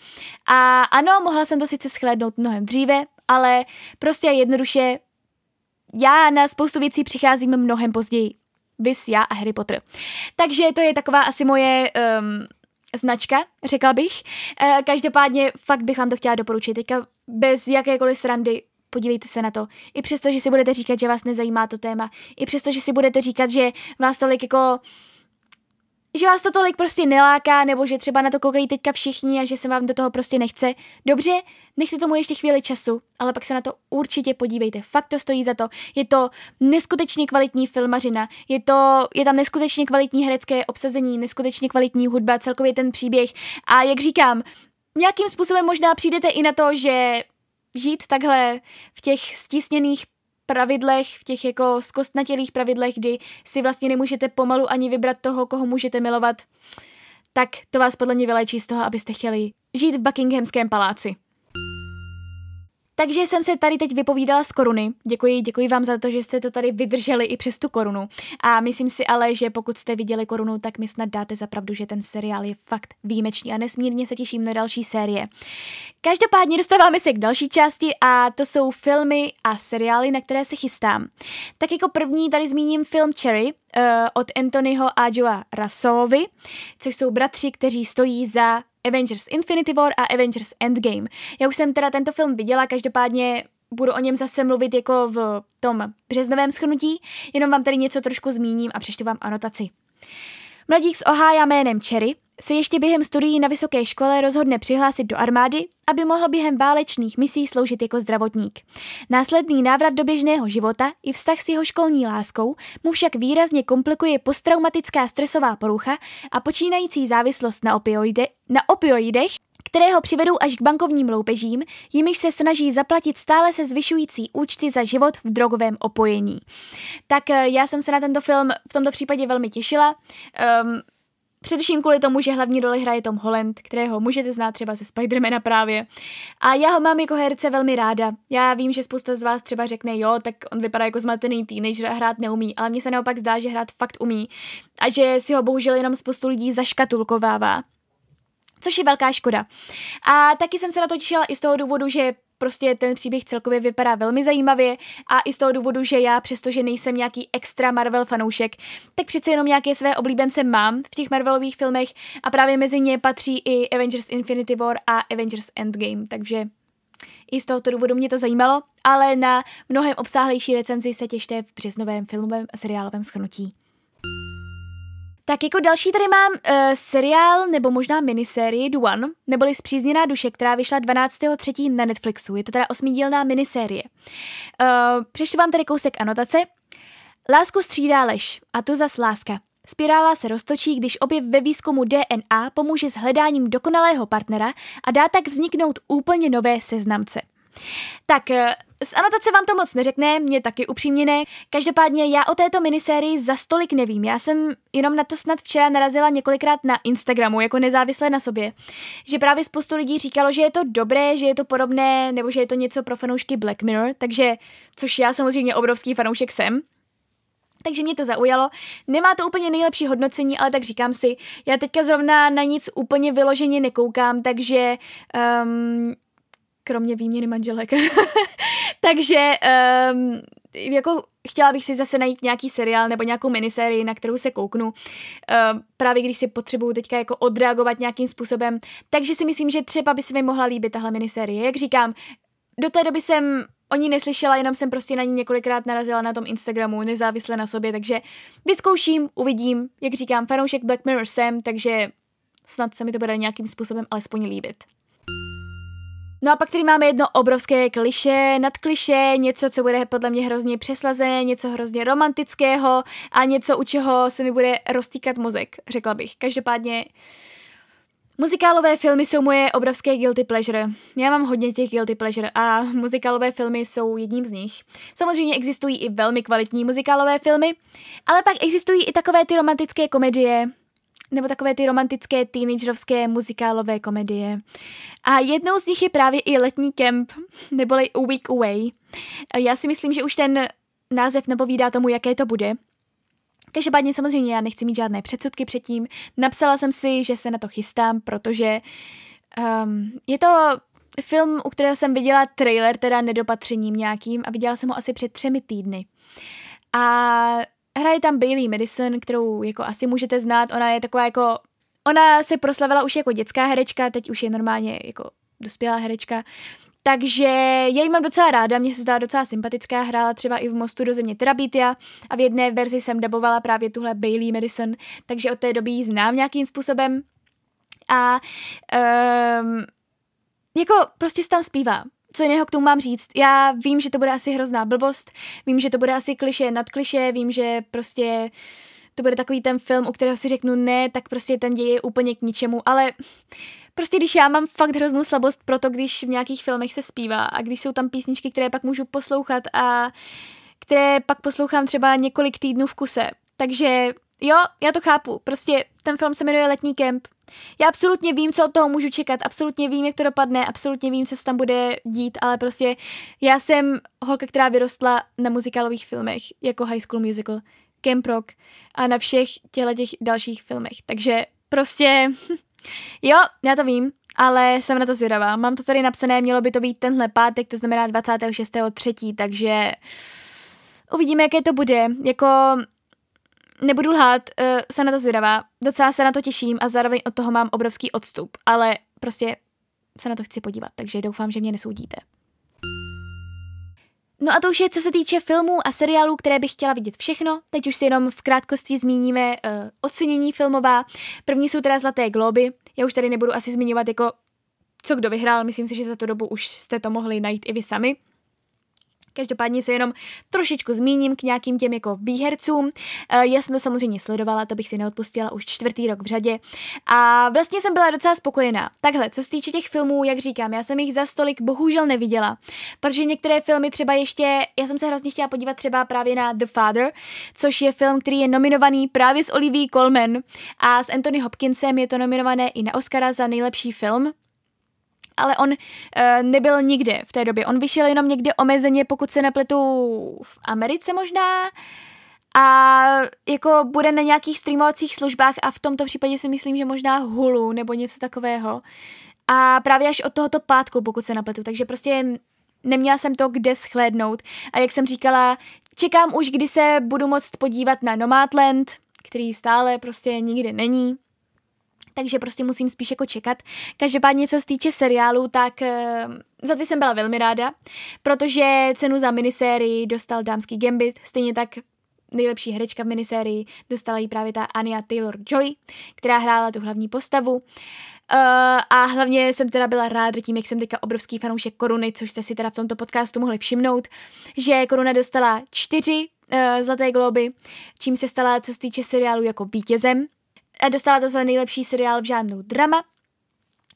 A ano, mohla jsem to sice shlédnout mnohem dříve, ale prostě jednoduše já na spoustu věcí přicházím mnohem později. Vys já a Harry Potter. Takže to je taková asi moje um, značka, řekla bych. E, každopádně fakt bych vám to chtěla doporučit. Teďka bez jakékoliv srandy podívejte se na to. I přesto, že si budete říkat, že vás nezajímá to téma. I přesto, že si budete říkat, že vás tolik jako že vás to tolik prostě neláká, nebo že třeba na to koukají teďka všichni a že se vám do toho prostě nechce. Dobře, nechte tomu ještě chvíli času, ale pak se na to určitě podívejte. Fakt to stojí za to. Je to neskutečně kvalitní filmařina, je, to, je tam neskutečně kvalitní herecké obsazení, neskutečně kvalitní hudba, celkově ten příběh. A jak říkám, nějakým způsobem možná přijdete i na to, že žít takhle v těch stisněných pravidlech, v těch jako zkostnatělých pravidlech, kdy si vlastně nemůžete pomalu ani vybrat toho, koho můžete milovat, tak to vás podle mě vyléčí z toho, abyste chtěli žít v Buckinghamském paláci. Takže jsem se tady teď vypovídala z koruny. Děkuji, děkuji vám za to, že jste to tady vydrželi i přes tu korunu. A myslím si ale, že pokud jste viděli korunu, tak mi snad dáte za pravdu, že ten seriál je fakt výjimečný a nesmírně se těším na další série. Každopádně dostáváme se k další části a to jsou filmy a seriály, na které se chystám. Tak jako první tady zmíním film Cherry, uh, od Anthonyho a Joa Russovi, což jsou bratři, kteří stojí za Avengers Infinity War a Avengers Endgame. Já už jsem teda tento film viděla, každopádně budu o něm zase mluvit jako v tom březnovém schrnutí, jenom vám tady něco trošku zmíním a přečtu vám anotaci. Mladík z Ohája jménem Cherry se ještě během studií na vysoké škole rozhodne přihlásit do armády, aby mohl během válečných misí sloužit jako zdravotník. Následný návrat do běžného života i vztah s jeho školní láskou mu však výrazně komplikuje posttraumatická stresová porucha a počínající závislost na, opioide, na opioidech, které ho přivedou až k bankovním loupežím, jimiž se snaží zaplatit stále se zvyšující účty za život v drogovém opojení. Tak eh, já jsem se na tento film v tomto případě velmi těšila. Um, Především kvůli tomu, že hlavní roli hraje Tom Holland, kterého můžete znát třeba ze Spidermana právě. A já ho mám jako herce velmi ráda. Já vím, že spousta z vás třeba řekne, jo, tak on vypadá jako zmatený teenager a hrát neumí, ale mně se naopak zdá, že hrát fakt umí. A že si ho bohužel jenom spoustu lidí zaškatulkovává což je velká škoda. A taky jsem se na to těšila i z toho důvodu, že prostě ten příběh celkově vypadá velmi zajímavě a i z toho důvodu, že já, přestože nejsem nějaký extra Marvel fanoušek, tak přece jenom nějaké své oblíbence mám v těch Marvelových filmech a právě mezi ně patří i Avengers Infinity War a Avengers Endgame, takže i z tohoto důvodu mě to zajímalo, ale na mnohem obsáhlejší recenzi se těšte v březnovém filmovém a seriálovém schrnutí. Tak jako další tady mám uh, seriál nebo možná minisérii The One, neboli Zpřízněná duše, která vyšla 12.3. na Netflixu. Je to teda osmidílná minisérie. Uh, přečtu vám tady kousek anotace. Lásku střídá lež a tu zas láska. Spirála se roztočí, když objev ve výzkumu DNA pomůže s hledáním dokonalého partnera a dá tak vzniknout úplně nové seznamce. Tak eh, z anotace vám to moc neřekne, mě taky upřímně ne. Každopádně já o této minisérii za stolik nevím. Já jsem jenom na to snad včera narazila několikrát na Instagramu, jako nezávisle na sobě. Že právě spoustu lidí říkalo, že je to dobré, že je to podobné, nebo že je to něco pro fanoušky Black Mirror, takže, což já samozřejmě obrovský fanoušek jsem. Takže mě to zaujalo. Nemá to úplně nejlepší hodnocení, ale tak říkám si, já teďka zrovna na nic úplně vyloženě nekoukám, takže um, kromě výměny manželek. Takže um, jako chtěla bych si zase najít nějaký seriál nebo nějakou minisérii, na kterou se kouknu, uh, právě když si potřebuju teďka jako odreagovat nějakým způsobem. Takže si myslím, že třeba by se mi mohla líbit tahle minisérie. Jak říkám, do té doby jsem o ní neslyšela, jenom jsem prostě na ní několikrát narazila na tom Instagramu, nezávisle na sobě, takže vyzkouším, uvidím. Jak říkám, fanoušek Black Mirror jsem, takže snad se mi to bude nějakým způsobem alespoň líbit. No a pak tady máme jedno obrovské kliše, nad kliše, něco, co bude podle mě hrozně přeslazené, něco hrozně romantického a něco, u čeho se mi bude roztýkat mozek, řekla bych. Každopádně Muzikálové filmy jsou moje obrovské guilty pleasure. Já mám hodně těch guilty pleasure a muzikálové filmy jsou jedním z nich. Samozřejmě existují i velmi kvalitní muzikálové filmy, ale pak existují i takové ty romantické komedie, nebo takové ty romantické teenagerovské muzikálové komedie. A jednou z nich je právě i Letní kemp, neboli A Week Away. Já si myslím, že už ten název napovídá tomu, jaké to bude. Každopádně samozřejmě já nechci mít žádné předsudky předtím. Napsala jsem si, že se na to chystám, protože um, je to film, u kterého jsem viděla trailer, teda nedopatřením nějakým a viděla jsem ho asi před třemi týdny. A hraje tam Bailey Madison, kterou jako asi můžete znát, ona je taková jako, ona se proslavila už jako dětská herečka, teď už je normálně jako dospělá herečka, takže já ji mám docela ráda, mě se zdá docela sympatická, hrála třeba i v Mostu do země Terabitia a v jedné verzi jsem dabovala právě tuhle Bailey Madison, takže od té doby ji znám nějakým způsobem. A um, jako prostě se tam zpívá. Co jiného k tomu mám říct? Já vím, že to bude asi hrozná blbost, vím, že to bude asi kliše nad kliše, vím, že prostě to bude takový ten film, u kterého si řeknu ne, tak prostě ten děj je úplně k ničemu, ale Prostě když já mám fakt hroznou slabost pro to, když v nějakých filmech se zpívá a když jsou tam písničky, které pak můžu poslouchat a které pak poslouchám třeba několik týdnů v kuse. Takže jo, já to chápu. Prostě ten film se jmenuje Letní kemp. Já absolutně vím, co od toho můžu čekat, absolutně vím, jak to dopadne, absolutně vím, co se tam bude dít, ale prostě já jsem holka, která vyrostla na muzikálových filmech, jako High School Musical, Camp Rock a na všech těchto těch dalších filmech. Takže prostě Jo, já to vím, ale jsem na to zvědavá. Mám to tady napsané, mělo by to být tenhle pátek, to znamená 26.3., takže uvidíme, jaké to bude. Jako nebudu lhát, uh, jsem na to zvědavá, docela se na to těším a zároveň od toho mám obrovský odstup, ale prostě se na to chci podívat, takže doufám, že mě nesoudíte. No a to už je, co se týče filmů a seriálů, které bych chtěla vidět všechno. Teď už si jenom v krátkosti zmíníme uh, ocenění filmová. První jsou teda Zlaté globy. Já už tady nebudu asi zmiňovat jako co kdo vyhrál, myslím si, že za tu dobu už jste to mohli najít i vy sami. Každopádně se jenom trošičku zmíním k nějakým těm jako výhercům. Eh, já jsem to samozřejmě sledovala, to bych si neodpustila už čtvrtý rok v řadě. A vlastně jsem byla docela spokojená. Takhle, co se týče těch filmů, jak říkám, já jsem jich za stolik bohužel neviděla, protože některé filmy třeba ještě, já jsem se hrozně chtěla podívat třeba právě na The Father, což je film, který je nominovaný právě s Olivia Colman a s Anthony Hopkinsem je to nominované i na Oscara za nejlepší film ale on uh, nebyl nikde v té době. On vyšel jenom někde omezeně, pokud se nepletu v Americe možná. A jako bude na nějakých streamovacích službách a v tomto případě si myslím, že možná Hulu nebo něco takového. A právě až od tohoto pátku, pokud se napletu. Takže prostě neměla jsem to kde schlédnout. A jak jsem říkala, čekám už, kdy se budu moct podívat na Nomadland, který stále prostě nikdy není takže prostě musím spíš jako čekat. Každopádně, co se týče seriálu, tak uh, za ty jsem byla velmi ráda, protože cenu za minisérii dostal Dámský Gambit, stejně tak nejlepší herečka v minisérii dostala jí právě ta Anya Taylor-Joy, která hrála tu hlavní postavu. Uh, a hlavně jsem teda byla ráda tím, jak jsem teďka obrovský fanoušek Koruny, což jste si teda v tomto podcastu mohli všimnout, že Koruna dostala čtyři uh, zlaté globy, čím se stala, co se týče seriálu, jako vítězem dostala to za nejlepší seriál v žádnou drama.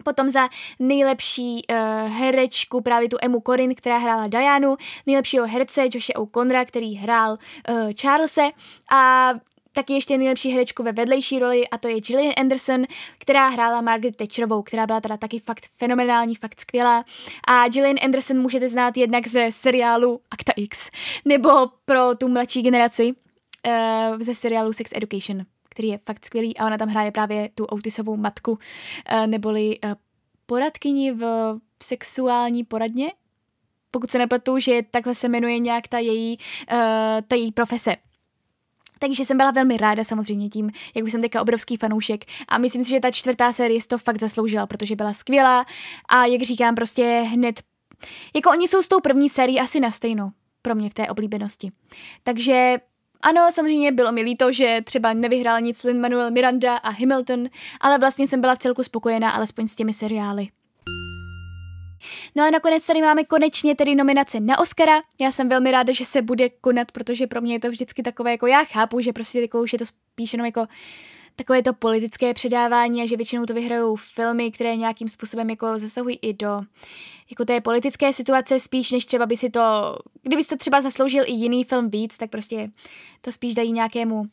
Potom za nejlepší uh, herečku právě tu Emu Corin, která hrála Dianu, nejlepšího herce Joshe O'Connora, který hrál uh, Charlese a taky ještě nejlepší herečku ve vedlejší roli a to je Gillian Anderson, která hrála Margaret Thatcherovou, která byla teda taky fakt fenomenální, fakt skvělá. A Gillian Anderson můžete znát jednak ze seriálu Akta X, nebo pro tu mladší generaci uh, ze seriálu Sex Education který je fakt skvělý a ona tam hraje právě tu autisovou matku, eh, neboli eh, poradkyni v sexuální poradně, pokud se nepletu, že takhle se jmenuje nějak ta její, eh, ta její profese. Takže jsem byla velmi ráda samozřejmě tím, jak už jsem teďka obrovský fanoušek a myslím si, že ta čtvrtá série to fakt zasloužila, protože byla skvělá a jak říkám, prostě hned, jako oni jsou s tou první sérií asi na stejno pro mě v té oblíbenosti. Takže Ano, samozřejmě bylo mi líto, že třeba nevyhrál nic Lin-Manuel Miranda a Hamilton, ale vlastně jsem byla v celku spokojená alespoň s těmi seriály. No a nakonec tady máme konečně tedy nominace na Oscara. Já jsem velmi ráda, že se bude konat, protože pro mě je to vždycky takové, jako já chápu, že prostě jako už je to spíš jenom jako takové to politické předávání a že většinou to vyhrajou filmy, které nějakým způsobem jako zasahují i do jako té politické situace spíš, než třeba by si to, kdyby si to třeba zasloužil i jiný film víc, tak prostě to spíš dají nějakému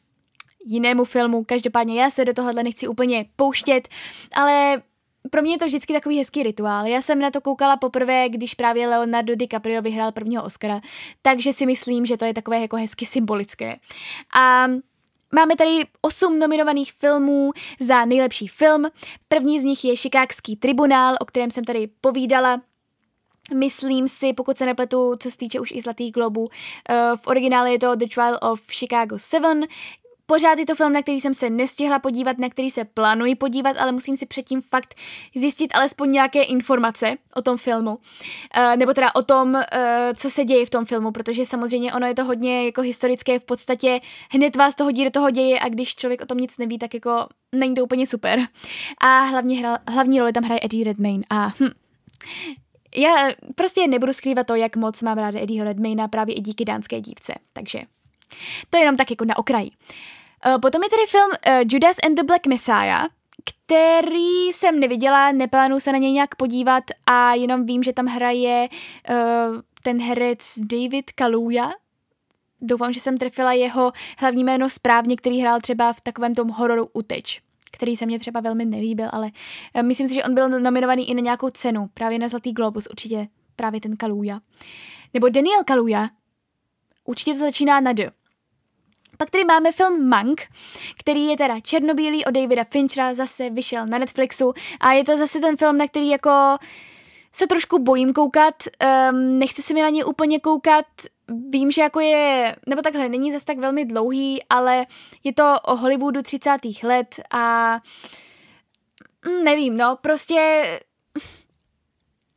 jinému filmu. Každopádně já se do tohohle nechci úplně pouštět, ale pro mě je to vždycky takový hezký rituál. Já jsem na to koukala poprvé, když právě Leonardo DiCaprio vyhrál prvního Oscara, takže si myslím, že to je takové jako hezky symbolické. A Máme tady osm nominovaných filmů za nejlepší film. První z nich je Chicagský tribunál, o kterém jsem tady povídala Myslím si, pokud se nepletu, co se týče už i Zlatých globů, uh, v originále je to The Trial of Chicago 7, Pořád je to film, na který jsem se nestihla podívat, na který se plánuji podívat, ale musím si předtím fakt zjistit alespoň nějaké informace o tom filmu. Uh, nebo teda o tom, uh, co se děje v tom filmu, protože samozřejmě ono je to hodně jako historické, v podstatě hned vás to hodí do toho děje a když člověk o tom nic neví, tak jako není to úplně super. A hlavně hra, hlavní roli tam hraje Eddie Redmayne a hm, já prostě nebudu skrývat to, jak moc mám ráda Eddieho Redmayna právě i díky dánské dívce, takže to je jenom tak jako na okraji. Uh, potom je tady film uh, Judas and the Black Messiah, který jsem neviděla, neplánuji se na něj nějak podívat a jenom vím, že tam hraje uh, ten herec David Kaluuya. Doufám, že jsem trefila jeho hlavní jméno správně, který hrál třeba v takovém tom hororu Uteč který se mě třeba velmi nelíbil, ale myslím si, že on byl nominovaný i na nějakou cenu, právě na Zlatý Globus, určitě právě ten Kaluja. Nebo Daniel Kaluja, určitě to začíná na D. Pak tady máme film Mank, který je teda černobílý od Davida Finchera, zase vyšel na Netflixu a je to zase ten film, na který jako se trošku bojím koukat, um, nechci se mi na ně úplně koukat, vím, že jako je, nebo takhle, není zase tak velmi dlouhý, ale je to o Hollywoodu 30. let a mm, nevím, no, prostě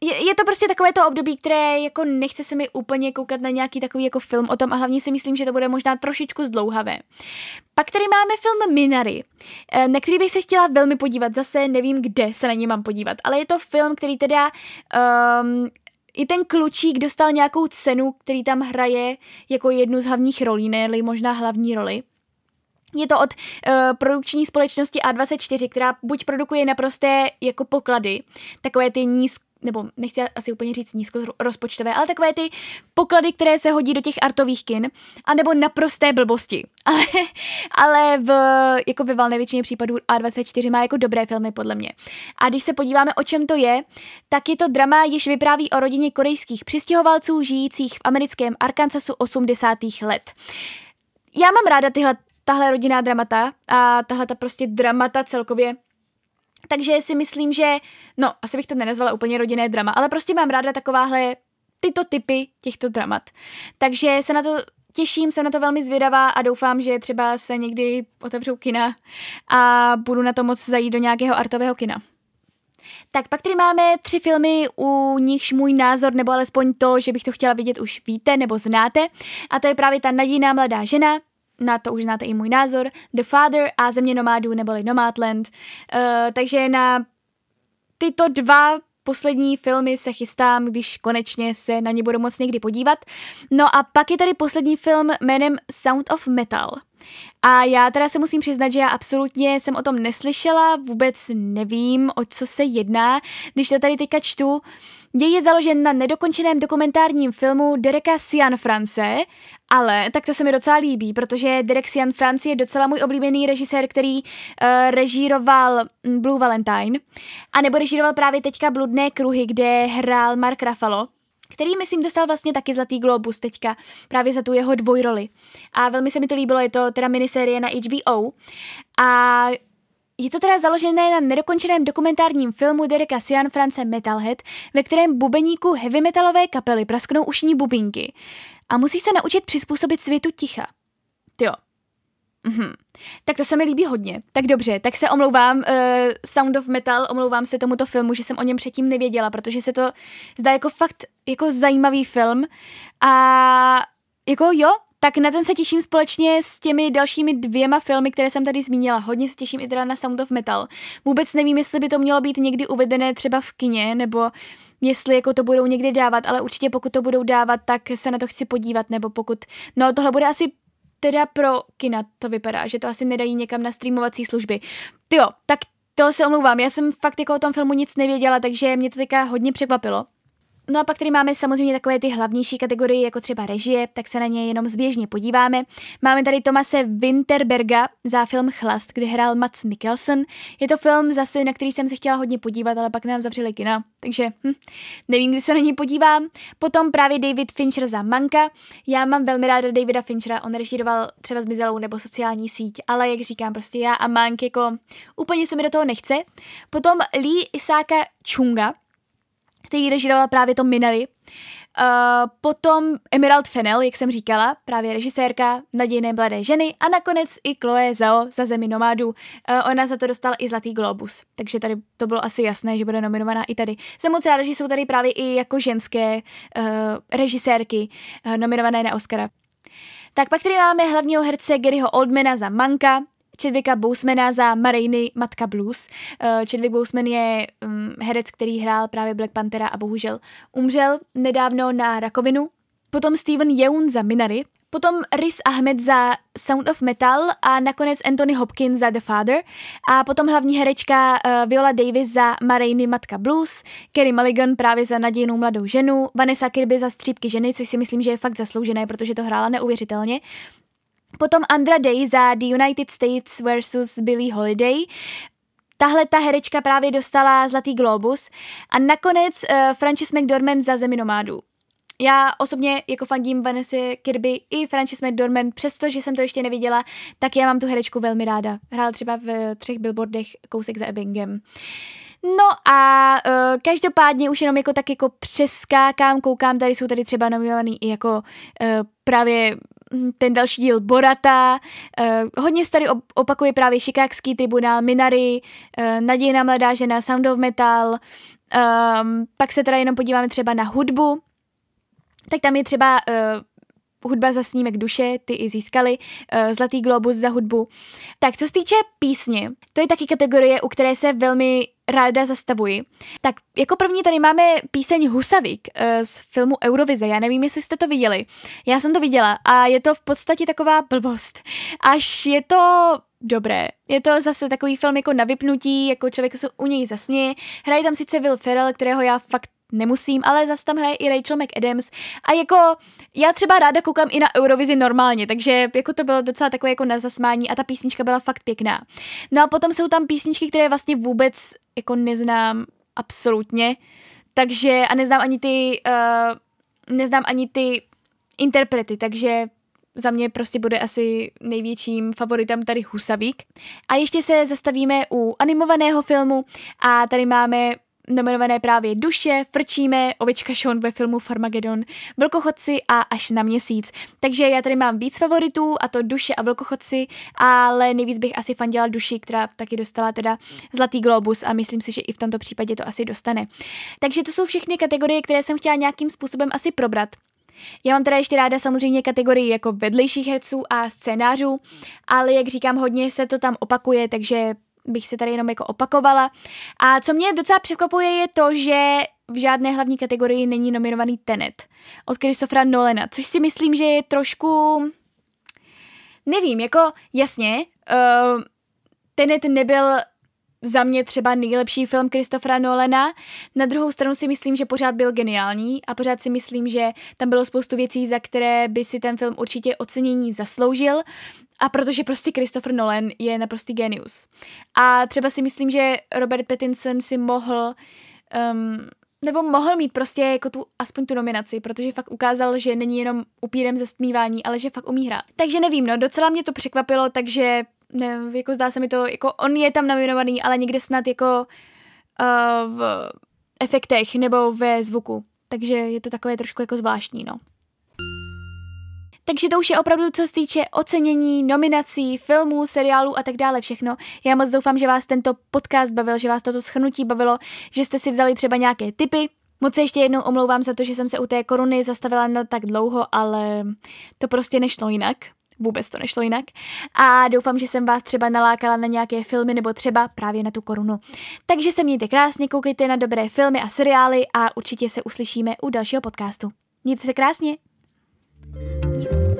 je, je to prostě takové to období, které jako nechce se mi úplně koukat na nějaký takový jako film o tom a hlavně si myslím, že to bude možná trošičku zdlouhavé. Pak tady máme film Minary, eh, na který bych se chtěla velmi podívat, zase nevím, kde se na ně mám podívat, ale je to film, který teda um, i ten klučík dostal nějakou cenu, který tam hraje jako jednu z hlavních rolí, ne možná hlavní roli. Je to od uh, produkční společnosti A24, která buď produkuje naprosté jako poklady, takové ty nízk, nebo nechci asi úplně říct nízko rozpočtové, ale takové ty poklady, které se hodí do těch artových kin, anebo naprosté blbosti. Ale, ale v, jako ve valné většině případů A24 má jako dobré filmy, podle mě. A když se podíváme, o čem to je, tak je to drama, jež vypráví o rodině korejských přistěhovalců žijících v americkém Arkansasu 80. let. Já mám ráda tyhle, tahle rodinná dramata a tahle ta prostě dramata celkově takže si myslím, že, no, asi bych to nenazvala úplně rodinné drama, ale prostě mám ráda takováhle tyto typy těchto dramat. Takže se na to těším, jsem na to velmi zvědavá a doufám, že třeba se někdy otevřou kina a budu na to moc zajít do nějakého artového kina. Tak pak tady máme tři filmy, u nichž můj názor, nebo alespoň to, že bych to chtěla vidět, už víte nebo znáte. A to je právě ta nadějná mladá žena, na to už znáte i můj názor, The Father a Země nomádů neboli Nomadland. Uh, takže na tyto dva poslední filmy se chystám, když konečně se na ně budu moc někdy podívat. No a pak je tady poslední film jménem Sound of Metal. A já teda se musím přiznat, že já absolutně jsem o tom neslyšela, vůbec nevím, o co se jedná. Když to tady teďka čtu, Děj je založen na nedokončeném dokumentárním filmu Dereka Sian France, ale tak to se mi docela líbí, protože Derek Sian France je docela můj oblíbený režisér, který uh, režíroval mm, Blue Valentine, a nebo režíroval právě teďka Bludné kruhy, kde hrál Mark Ruffalo, který, myslím, dostal vlastně taky Zlatý globus teďka, právě za tu jeho dvojroli. A velmi se mi to líbilo, je to teda miniserie na HBO. A je to teda založené na nedokončeném dokumentárním filmu Dereka Sian France Metalhead, ve kterém bubeníku heavy metalové kapely prasknou ušní bubínky a musí se naučit přizpůsobit světu ticha. Jo. Mhm. Tak to se mi líbí hodně. Tak dobře, tak se omlouvám uh, Sound of Metal, omlouvám se tomuto filmu, že jsem o něm předtím nevěděla, protože se to zdá jako fakt jako zajímavý film a jako jo, tak na ten se těším společně s těmi dalšími dvěma filmy, které jsem tady zmínila. Hodně se těším i teda na Sound of Metal. Vůbec nevím, jestli by to mělo být někdy uvedené třeba v kině, nebo jestli jako to budou někdy dávat, ale určitě pokud to budou dávat, tak se na to chci podívat, nebo pokud, no tohle bude asi teda pro kina to vypadá, že to asi nedají někam na streamovací služby. Jo, tak to se omlouvám, já jsem fakt jako o tom filmu nic nevěděla, takže mě to teďka hodně překvapilo. No a pak tady máme samozřejmě takové ty hlavnější kategorie, jako třeba režie, tak se na ně jenom zběžně podíváme. Máme tady Tomase Winterberga za film Chlast, kde hrál Mats Mikkelsen. Je to film zase, na který jsem se chtěla hodně podívat, ale pak nám zavřeli kina, takže hm, nevím, kdy se na něj podívám. Potom právě David Fincher za Manka. Já mám velmi ráda Davida Finchera, on režíroval třeba Zmizelou nebo sociální síť, ale jak říkám, prostě já a Mank jako úplně se mi do toho nechce. Potom Lee Isáka Chunga, který režírovala právě to Minary. Uh, potom Emerald Fennel, jak jsem říkala, právě režisérka Nadějné mladé ženy a nakonec i Chloe Zhao za Zemi nomádů. Uh, ona za to dostala i Zlatý globus, takže tady to bylo asi jasné, že bude nominovaná i tady. Jsem moc ráda, že jsou tady právě i jako ženské uh, režisérky uh, nominované na Oscara. Tak pak tady máme hlavního herce Garyho Oldmana za Manka, Chadwicka Bosemana za Mariny Matka Blues. Uh, Chadwick Boseman je um, herec, který hrál právě Black Panthera a bohužel umřel nedávno na rakovinu. Potom Steven Yeun za Minary, potom Riz Ahmed za Sound of Metal a nakonec Anthony Hopkins za The Father a potom hlavní herečka uh, Viola Davis za Mariny Matka Blues, Kerry Mulligan právě za Nadějnou mladou ženu, Vanessa Kirby za Střípky ženy, což si myslím, že je fakt zasloužené, protože to hrála neuvěřitelně. Potom Andra Day za The United States vs. Billie Holiday. Tahle ta herečka právě dostala Zlatý globus a nakonec uh, Frances McDormand za Zemi nomádů. Já osobně jako fandím Vanessa Kirby i Frances McDormand, přestože jsem to ještě neviděla, tak já mám tu herečku velmi ráda. Hrála třeba v třech billboardech kousek za Ebbingem. No a uh, každopádně už jenom jako tak jako přeskákám, koukám, tady jsou tady třeba nominovaný i jako uh, právě ten další díl Borata, uh, hodně se tady opakuje právě Šikákský tribunál, Minary, uh, Nadějná mladá žena, Sound of Metal, um, pak se teda jenom podíváme třeba na hudbu, tak tam je třeba uh, hudba za snímek duše, ty i získali, uh, Zlatý globus za hudbu. Tak co se týče písně, to je taky kategorie, u které se velmi ráda zastavuji. Tak jako první tady máme píseň Husavik uh, z filmu Eurovize. Já nevím, jestli jste to viděli. Já jsem to viděla a je to v podstatě taková blbost. Až je to dobré. Je to zase takový film jako na vypnutí, jako člověk se u něj zasně. Hraje tam sice Will Ferrell, kterého já fakt nemusím, ale zase tam hraje i Rachel McAdams a jako já třeba ráda koukám i na Eurovizi normálně, takže jako to bylo docela takové jako na zasmání a ta písnička byla fakt pěkná. No a potom jsou tam písničky, které vlastně vůbec jako neznám absolutně, takže a neznám ani ty, uh, neznám ani ty interprety, takže za mě prostě bude asi největším favoritem tady Husavík. A ještě se zastavíme u animovaného filmu a tady máme nominované právě Duše, Frčíme, Ovička Sean ve filmu Farmagedon, Vlkochodci a Až na měsíc. Takže já tady mám víc favoritů, a to Duše a Vlkochodci, ale nejvíc bych asi fandila Duši, která taky dostala teda Zlatý globus a myslím si, že i v tomto případě to asi dostane. Takže to jsou všechny kategorie, které jsem chtěla nějakým způsobem asi probrat. Já mám teda ještě ráda samozřejmě kategorii jako vedlejších herců a scénářů, ale jak říkám, hodně se to tam opakuje, takže bych se tady jenom jako opakovala. A co mě docela překvapuje je to, že v žádné hlavní kategorii není nominovaný Tenet od Christophera Nolena, což si myslím, že je trošku... Nevím, jako jasně, uh, Tenet nebyl za mě třeba nejlepší film Christophera Nolena. Na druhou stranu si myslím, že pořád byl geniální a pořád si myslím, že tam bylo spoustu věcí, za které by si ten film určitě ocenění zasloužil. A protože prostě Christopher Nolan je naprostý genius. A třeba si myslím, že Robert Pattinson si mohl um, nebo mohl mít prostě jako tu, aspoň tu nominaci, protože fakt ukázal, že není jenom upírem ze stmívání, ale že fakt umí hrát. Takže nevím, no, docela mě to překvapilo, takže ne, jako zdá se mi to, jako on je tam nominovaný, ale někde snad jako uh, v efektech nebo ve zvuku. Takže je to takové trošku jako zvláštní, no. Takže to už je opravdu, co se týče ocenění, nominací, filmů, seriálů a tak dále všechno. Já moc doufám, že vás tento podcast bavil, že vás toto schrnutí bavilo, že jste si vzali třeba nějaké tipy, Moc se ještě jednou omlouvám za to, že jsem se u té koruny zastavila na tak dlouho, ale to prostě nešlo jinak. Vůbec to nešlo jinak. A doufám, že jsem vás třeba nalákala na nějaké filmy nebo třeba právě na tu korunu. Takže se mějte krásně, koukejte na dobré filmy a seriály a určitě se uslyšíme u dalšího podcastu. Mějte se krásně! You.